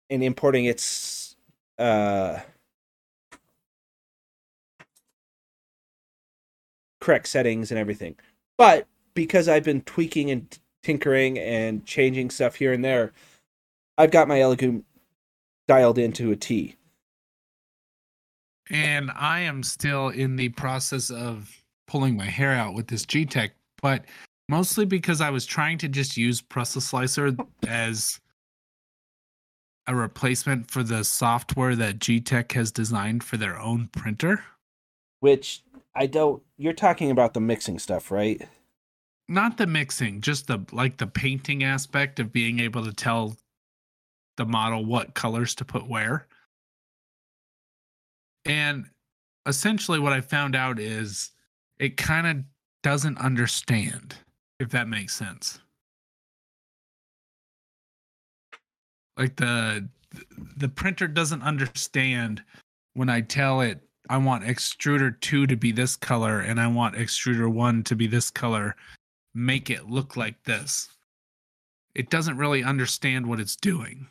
and importing its uh, correct settings and everything. But because I've been tweaking and tinkering and changing stuff here and there, I've got my Elegoo dialed into a T. And I am still in the process of pulling my hair out with this Geeetech, but mostly because I was trying to just use Prusa-Slicer as a replacement for the software that Geeetech has designed for their own printer. Which I don't. You're talking about the mixing stuff, right? Not the mixing, just the like the painting aspect of being able to tell the model what colors to put where. And essentially what I found out is it kind of doesn't understand if that makes sense. Like the the printer doesn't understand when I tell it I want extruder 2 to be this color and I want extruder 1 to be this color make it look like this. It doesn't really understand what it's doing.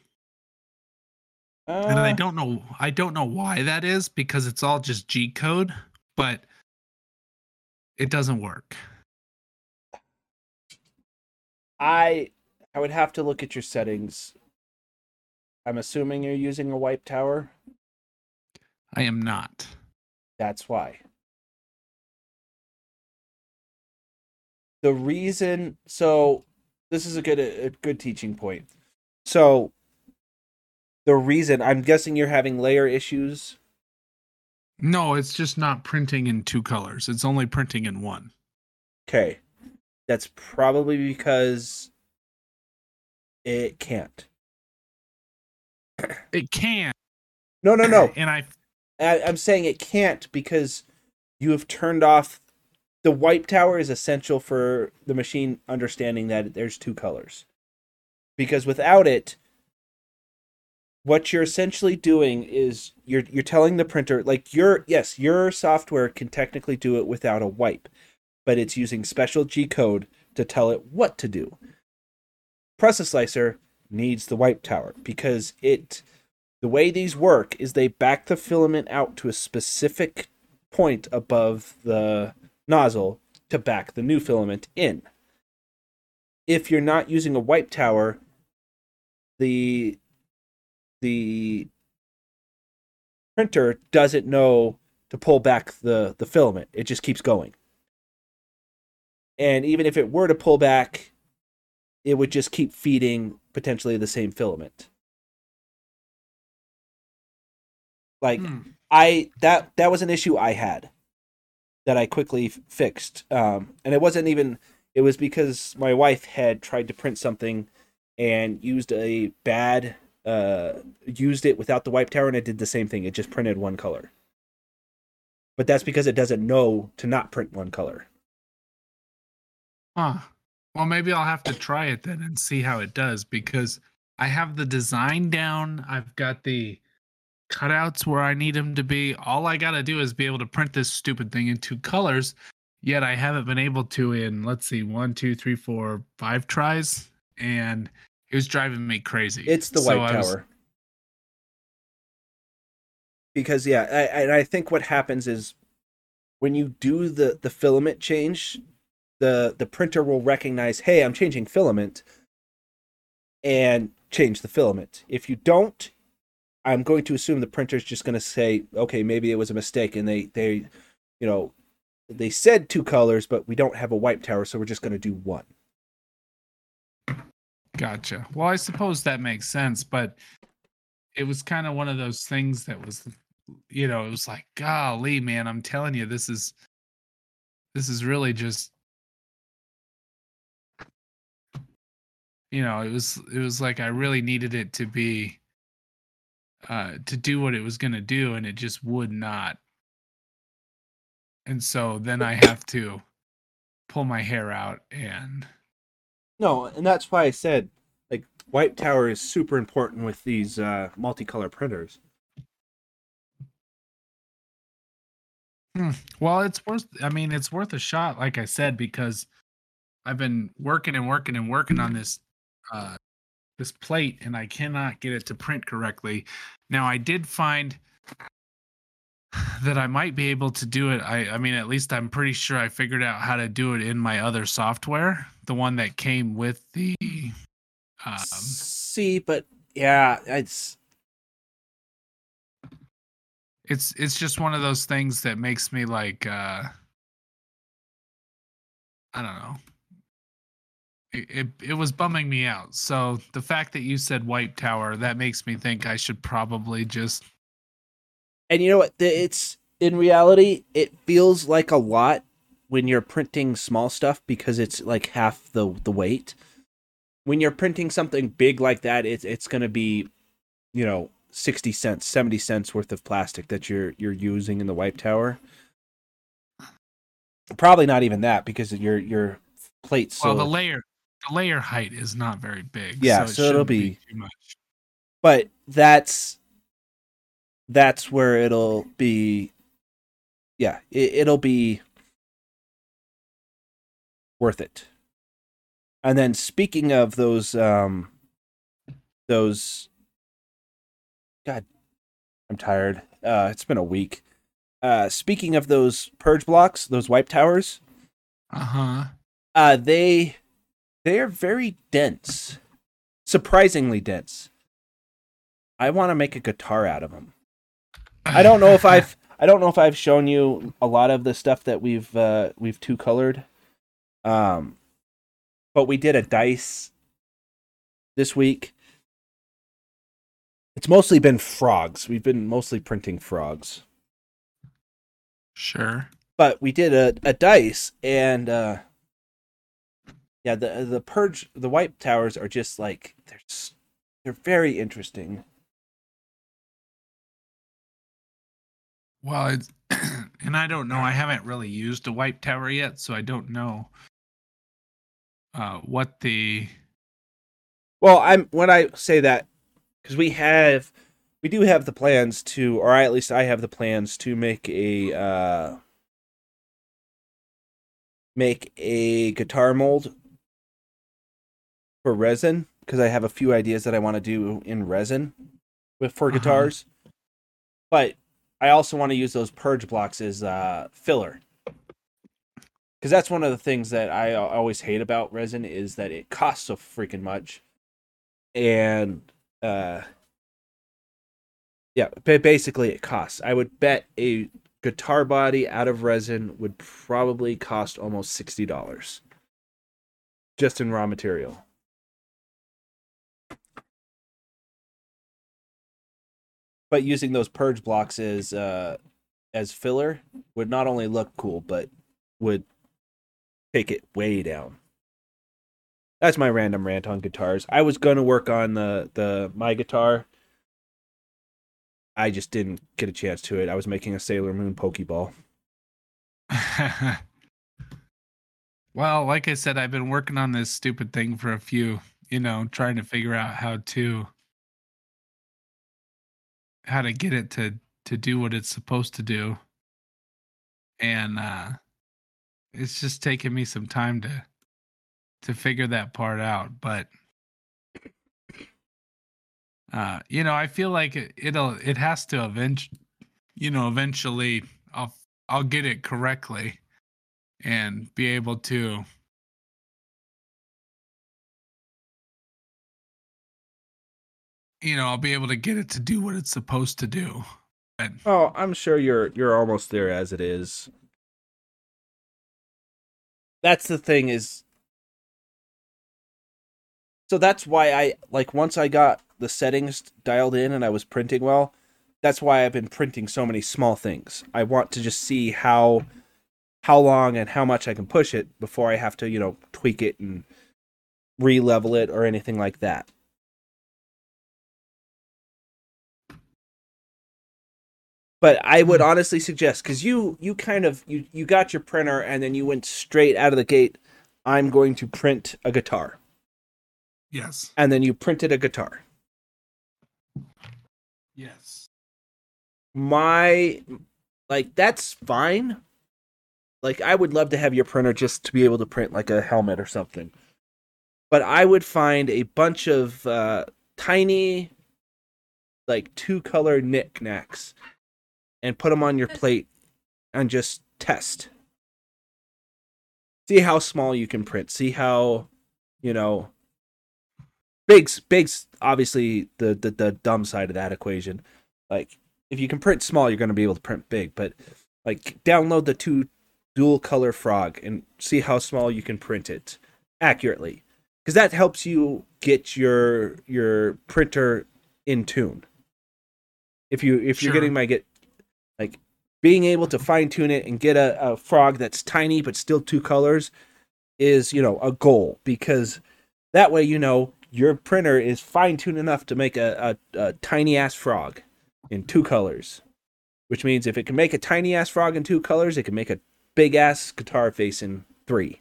Uh, and I uh. don't know I don't know why that is because it's all just G code, but it doesn't work. I I would have to look at your settings. I'm assuming you're using a wipe tower. I am not. That's why. The reason so this is a good a good teaching point so the reason I'm guessing you're having layer issues. No, it's just not printing in two colors. It's only printing in one. Okay. That's probably because it can't. It can't. No, no, no. And I I, I'm saying it can't because you have turned off the wipe tower is essential for the machine understanding that there's two colors. Because without it, what you're essentially doing is you're you're telling the printer like your yes, your software can technically do it without a wipe, but it's using special G code to tell it what to do. Prusa slicer needs the wipe tower because it the way these work is they back the filament out to a specific point above the nozzle to back the new filament in. If you're not using a wipe tower, the the printer doesn't know to pull back the the filament. It just keeps going. And even if it were to pull back, it would just keep feeding potentially the same filament. Like Hmm. I that that was an issue I had that I quickly f- fixed. Um, and it wasn't even it was because my wife had tried to print something and used a bad uh used it without the wipe tower and it did the same thing. It just printed one color. But that's because it doesn't know to not print one color. Huh. Well, maybe I'll have to try it then and see how it does because I have the design down. I've got the cutouts where I need them to be. All I got to do is be able to print this stupid thing in two colors. Yet I haven't been able to in, let's see, one, two, three, four, five tries. And it was driving me crazy. It's the So wipe I was- tower. Because yeah, I, and I think what happens is when you do the the filament change, the the printer will recognize, hey, I'm changing filament, and change the filament. If you don't, I'm going to assume the printer's just going to say, okay, maybe it was a mistake, and they they, you know, they said two colors, but we don't have a wipe tower, so we're just going to do one. Gotcha. Well, I suppose that makes sense, but it was kind of one of those things that was, you know, it was like, golly, man, I'm telling you, this is, this is really just, you know, it was, it was like I really needed it to be, uh, to do what it was going to do, and it just would not. And so then I have to pull my hair out and No, and that's why I said like Wipe tower is super important with these uh, multicolor printers. Well, it's worth. I mean, it's worth a shot, like I said, because I've been working and working and working on this uh, this plate, and I cannot get it to print correctly. Now, I did find that I might be able to do it. I, I mean, at least I'm pretty sure I figured out how to do it in my other software, the one that came with the. Um, See, but yeah, it's it's it's just one of those things that makes me like uh i don't know it, it was bumming me out so the fact that you said wipe tower that makes me think i should probably just and you know what? It's in reality, it feels like a lot when you're printing small stuff because it's like half the the weight. When you're printing something big like that, it's it's going to be, you know, sixty cents, seventy cents worth of plastic that you're you're using in the wipe tower. Probably not even that because your your plate's so. well the layer the layer height is not very big Yeah, it so it'll shouldn't be- too much. But that's that's where it'll be yeah it, it'll be worth it. And then speaking of those um those god i'm tired. Uh it's been a week. Uh speaking of those purge blocks those wipe towers uh-huh. Uh they they are very dense surprisingly dense i want to make a guitar out of them i don't know if i've i don't know if i've shown you a lot of the stuff that we've uh we've two colored um but we did a dice this week It's mostly been frogs. We've been mostly printing frogs. Sure. But we did a, a dice and uh yeah, the the purge the wipe towers are just like they're they're very interesting. Well, it's, and I don't know. I haven't really used a wipe tower yet, so I don't know uh, what the. Well, I'm when I say that because we have we do have the plans to, or at least I have the plans to make a uh make a guitar mold for resin because I have a few ideas that I want to do in resin with for Uh-huh. guitars. But I also want to use those purge blocks as uh filler. Cuz that's one of the things that I always hate about resin is that it costs so freaking much. And uh yeah, basically it costs. I would bet a guitar body out of resin would probably cost almost $60 just in raw material. But using those purge blocks as uh as filler would not only look cool but would take it way down. That's my random rant on guitars. I was gonna work on the the my guitar. I just didn't get a chance to it. I was making a Sailor Moon Pokeball. well, like I said, I've been working on this stupid thing for a few, you know, trying to figure out how to how to get it to to do what it's supposed to do. And uh it's just taken me some time to to figure that part out, but uh you know, I feel like it, it'll it has to eventually you know, eventually I'll I'll get it correctly and be able to you know, I'll be able to get it to do what it's supposed to do. But Oh, I'm sure you're you're almost there as it is. That's the thing is So that's why I like once I got the settings dialed in and I was printing well, that's why I've been printing so many small things. I want to just see how how long and how much I can push it before I have to, you know, tweak it and re-level it or anything like that. But I would honestly suggest because you you kind of you you got your printer and then you went straight out of the gate. I'm going to print a guitar, yes. and then you printed a guitar. Yes. My like that's fine. Like I would love to have your printer just to be able to print like a helmet or something. But I would find a bunch of uh, tiny, like two color knickknacks, and put them on your plate, and just test. See how small you can print. See how, you know. Big's big's obviously the the, the dumb side of that equation. Like if you can print small, you're going to be able to print big. But like download the two dual color frog and see how small you can print it accurately because that helps you get your your printer in tune if you if you're getting my get like being able to fine tune it and get a, a frog that's tiny but still two colors is you know a goal because that way you know your printer is fine tuned enough to make a, a, a tiny ass frog in two colors which means if it can make a tiny ass frog in two colors it can make a big ass guitar face in three.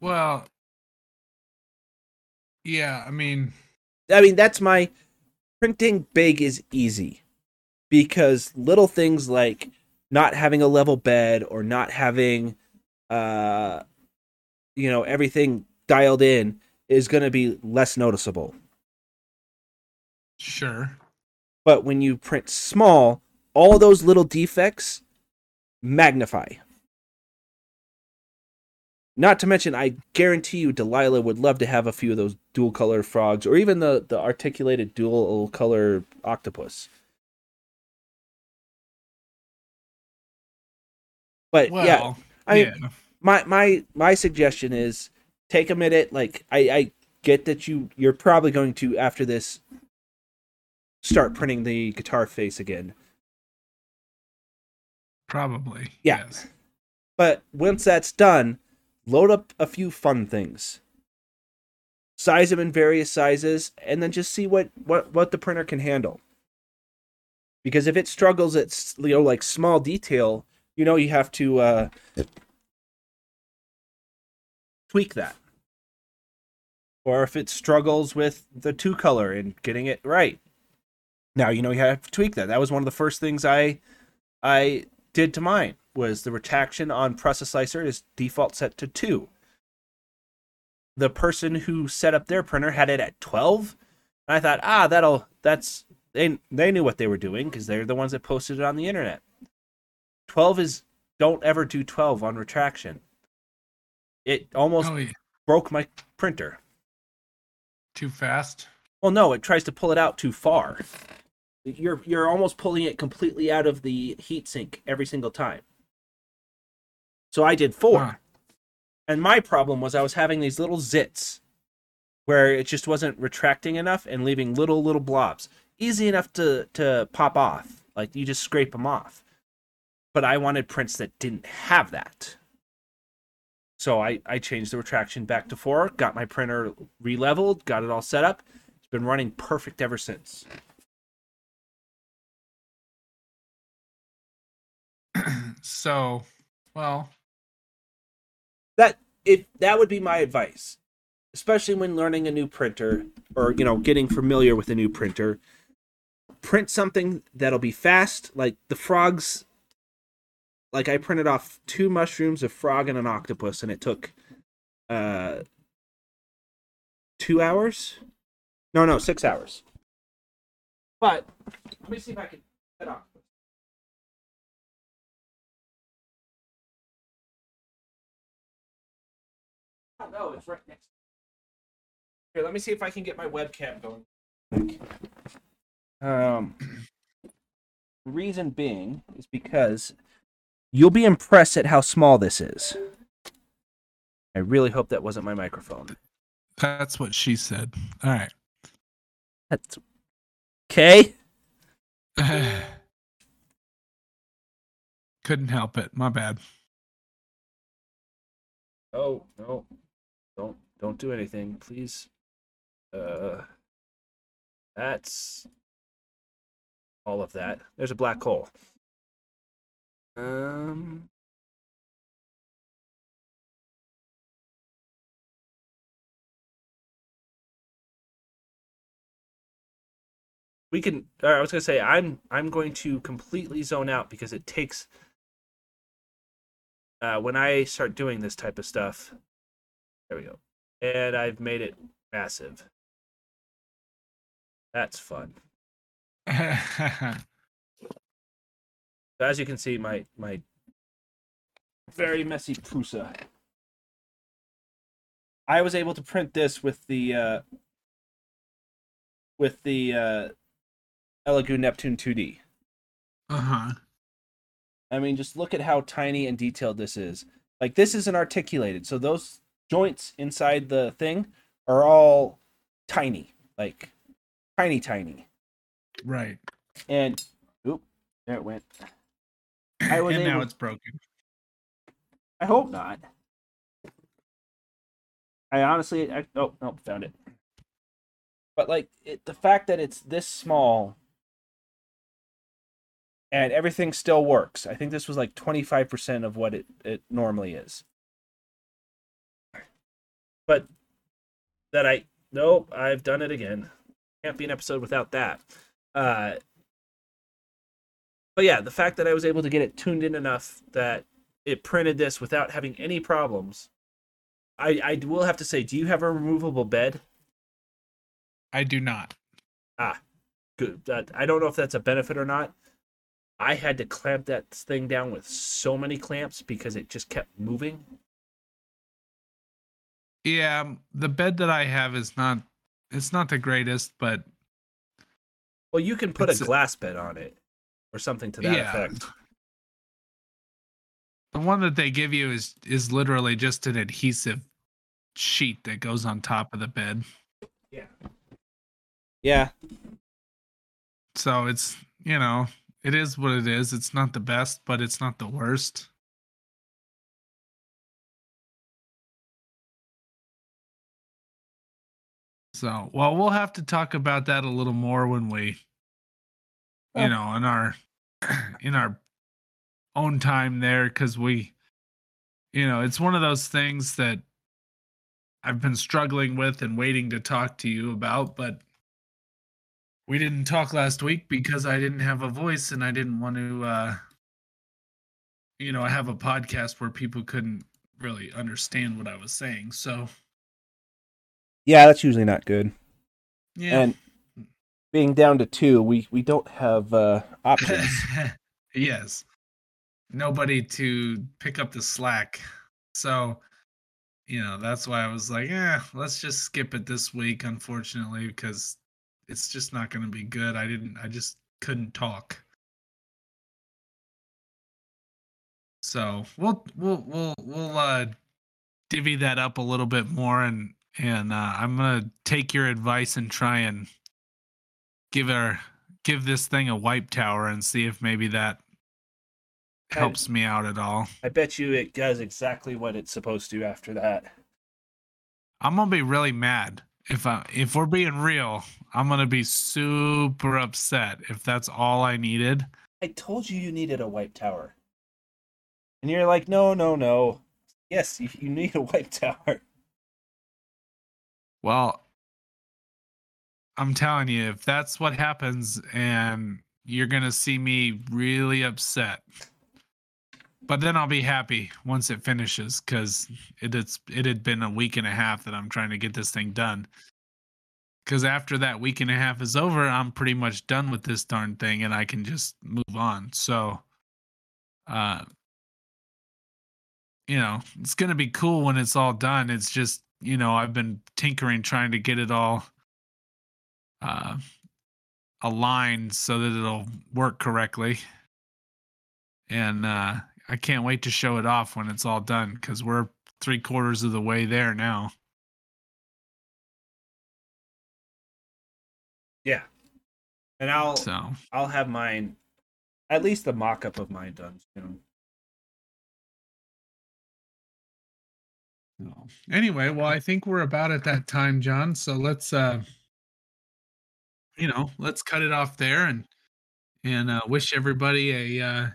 Well, yeah, I mean, I mean, that's my printing big is easy because little things like not having a level bed or not having, uh, you know, everything dialed in is going to be less noticeable. sure. But when you print small, all those little defects magnify. Not to mention, I guarantee you, Delilah would love to have a few of those dual color frogs, or even the the articulated dual color octopus. But Well, yeah, I yeah. my my my suggestion is take a minute. Like I I get that you you're probably going to after this start printing the guitar face again. Probably. Yeah. Yes. But once that's done, load up a few fun things. Size them in various sizes, and then just see what what what the printer can handle. Because if it struggles at you know like small detail, you know you have to uh, tweak that. Or if it struggles with the two color and getting it right, now you know you have to tweak that. That was one of the first things I I did to mine was the retraction on Prusa Slicer is default set to two. The person who set up their printer had it at twelve. And I thought, ah, that'll that's they they knew what they were doing because they're the ones that posted it on the internet. Twelve is don't ever do twelve on retraction. It almost Oh, yeah. broke my printer. Too fast. Well, no, it tries to pull it out too far. You're you're almost pulling it completely out of the heatsink every single time. So I did four. Huh. And my problem was I was having these little zits where it just wasn't retracting enough and leaving little little blobs. Easy enough to to pop off. Like you just scrape them off. But I wanted prints that didn't have that. So I, I changed the retraction back to four, got my printer re-leveled, got it all set up. It's been running perfect ever since. so, well, That if that would be my advice, especially when learning a new printer or you know getting familiar with a new printer. Print something that'll be fast, like the frogs. Like I printed off two mushrooms, a frog, and an octopus, and it took uh two hours. No, no, six hours. But let me see if I can that octopus. Oh no, it's right next. Here, let me see if I can get my webcam going. Um, reason being is because you'll be impressed at how small this is. I really hope that wasn't my microphone. that's what she said. All right. That's okay. Couldn't help it. My bad. Oh no, don't don't do anything, please. Uh, that's all of that. There's a black hole. Um. We can. I was gonna say I'm I'm going to completely zone out because it takes. Uh, when I start doing this type of stuff, there we go, and I've made it massive. That's fun. So as you can see, my my very messy Prusa. I was able to print this with the uh, with the uh, Elegoo Neptune 2D. uh huh. I mean, just look at how tiny and detailed this is. Like this isn't articulated, so those joints inside the thing are all tiny, like tiny, tiny. Right. And oop, there it went. I was and now it's broken. I hope not. I honestly, I, oh no, found it. But like it, the fact that it's this small and everything still works. I think this was like twenty five percent of what it it normally is. But that I nope, I've done it again. Can't be an episode without that. Uh, but yeah, the fact that I was able to get it tuned in enough that it printed this without having any problems. I I will have to say, do you have a removable bed? I do not. Ah, good. That I don't know if that's a benefit or not. I had to clamp that thing down with so many clamps because it just kept moving. Yeah, um, the bed that I have is not. It's not the greatest, but Well, you can put a- glass bed on it or something to that yeah. effect. The one that they give you is is literally just an adhesive sheet that goes on top of the bed. Yeah. Yeah. So it's, you know, it is what it is. It's not the best, but it's not the worst. So, well, we'll have to talk about that a little more when we, you Oh. know, in our, in our own time there, because we, you know, it's one of those things that I've been struggling with and waiting to talk to you about, but we didn't talk last week because I didn't have a voice and I didn't want to, uh, you know, I have a podcast where people couldn't really understand what I was saying. So, Yeah, that's usually not good. yeah. And being down to two, we we don't have uh, options. yes. Nobody to pick up the slack. So, you know, that's why I was like, yeah, let's just skip it this week, unfortunately, because it's just not going to be good. I didn't, I just couldn't talk. So we'll, we'll, we'll, we'll, uh, divvy that up a little bit more and, and, uh, I'm going to take your advice and try and give our, give this thing a wipe tower and see if maybe that helps me out at all. I bet you it does exactly what it's supposed to after that. I'm gonna be really mad if I if we're being real. I'm gonna be super upset if that's all I needed. I told you you needed a wipe tower. And you're like, no, no, no. Yes, you, you need a wipe tower. Well, I'm telling you, if that's what happens, and you're gonna see me really upset. But then I'll be happy once it finishes because it it's it had been a week and a half that I'm trying to get this thing done. Because after that week and a half is over, I'm pretty much done with this darn thing, and I can just move on. So, uh, you know, it's gonna be cool when it's all done. It's just you know I've been tinkering trying to get it all uh, aligned so that it'll work correctly. And uh, I can't wait to show it off when it's all done because we're three quarters of the way there now. Yeah. And I'll So I'll have mine at least the mock up of mine done soon. so anyway, well, I think we're about at that time, John. So let's uh, you know, let's cut it off there and and uh, wish everybody a uh,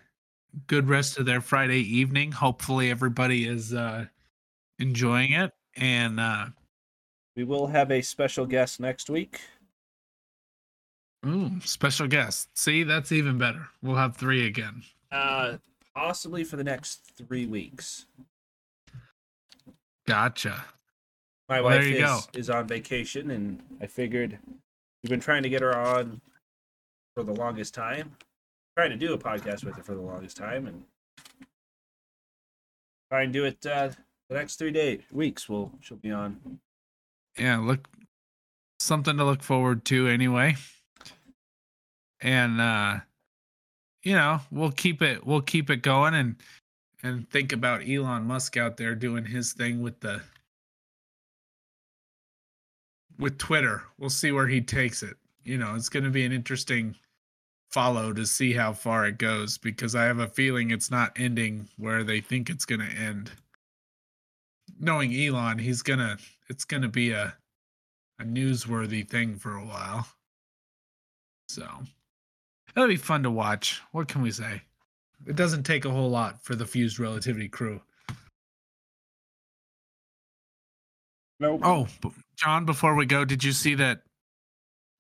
good rest of their Friday evening. Hopefully, everybody is uh, enjoying it and. Uh, We will have a special guest next week. Ooh, special guest. See, that's even better. We'll have three again. Uh possibly for the next three weeks. Gotcha. My Well, there wife you is, go. is on vacation and I figured we've been trying to get her on for the longest time. Trying to do a podcast with her for the longest time and try and do it uh the next three days weeks will she'll be on. Yeah, look something to look forward to anyway. And uh you know, we'll keep it we'll keep it going and and think about Elon Musk out there doing his thing with the with Twitter. We'll see where he takes it. You know, it's going to be an interesting follow to see how far it goes because I have a feeling it's not ending where they think it's going to end. Knowing Elon, he's going to it's going to be a a newsworthy thing for a while. So, that'll be fun to watch. What can we say? It doesn't take a whole lot for the Fuzed Relativity crew. Nope. Oh, John, before we go, did you see that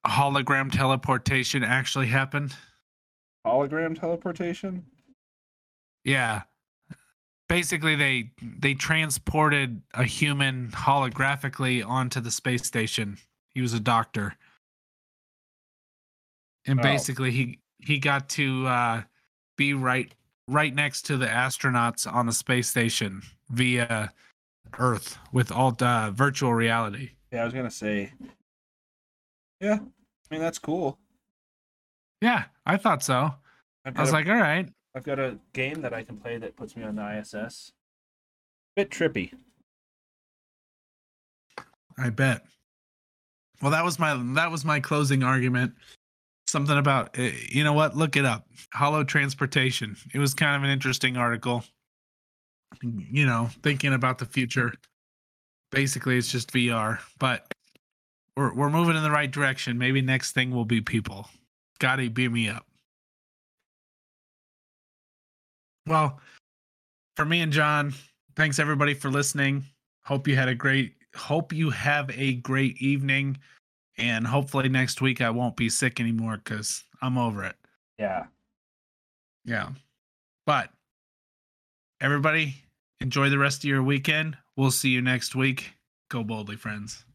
hologram teleportation actually happened? hologram teleportation? Yeah. Basically they they transported a human holographically onto the space station. He was a doctor. And Oh. basically he he got to uh be right right next to the astronauts on the space station via Earth with all uh, virtual reality. Yeah, I was gonna say. Yeah, I mean that's cool. Yeah, I thought so. I've was a, like, all right. I've got a game that I can play that puts me on the ISS. Bit trippy. I bet. Well, that was my that was my closing argument. Something about uh, you know what? Look it up. Hollow transportation. It was kind of an interesting article. You know, thinking about the future. Basically, it's just VR, but we're we're moving in the right direction. Maybe next thing will be people. Scotty, beam me up. Well, for me and John, thanks everybody for listening. Hope you had a great hope you have a great evening and hopefully next week I won't be sick anymore cuz I'm over it. Yeah. Yeah. But everybody enjoy the rest of your weekend. We'll see you next week. Go boldly, friends.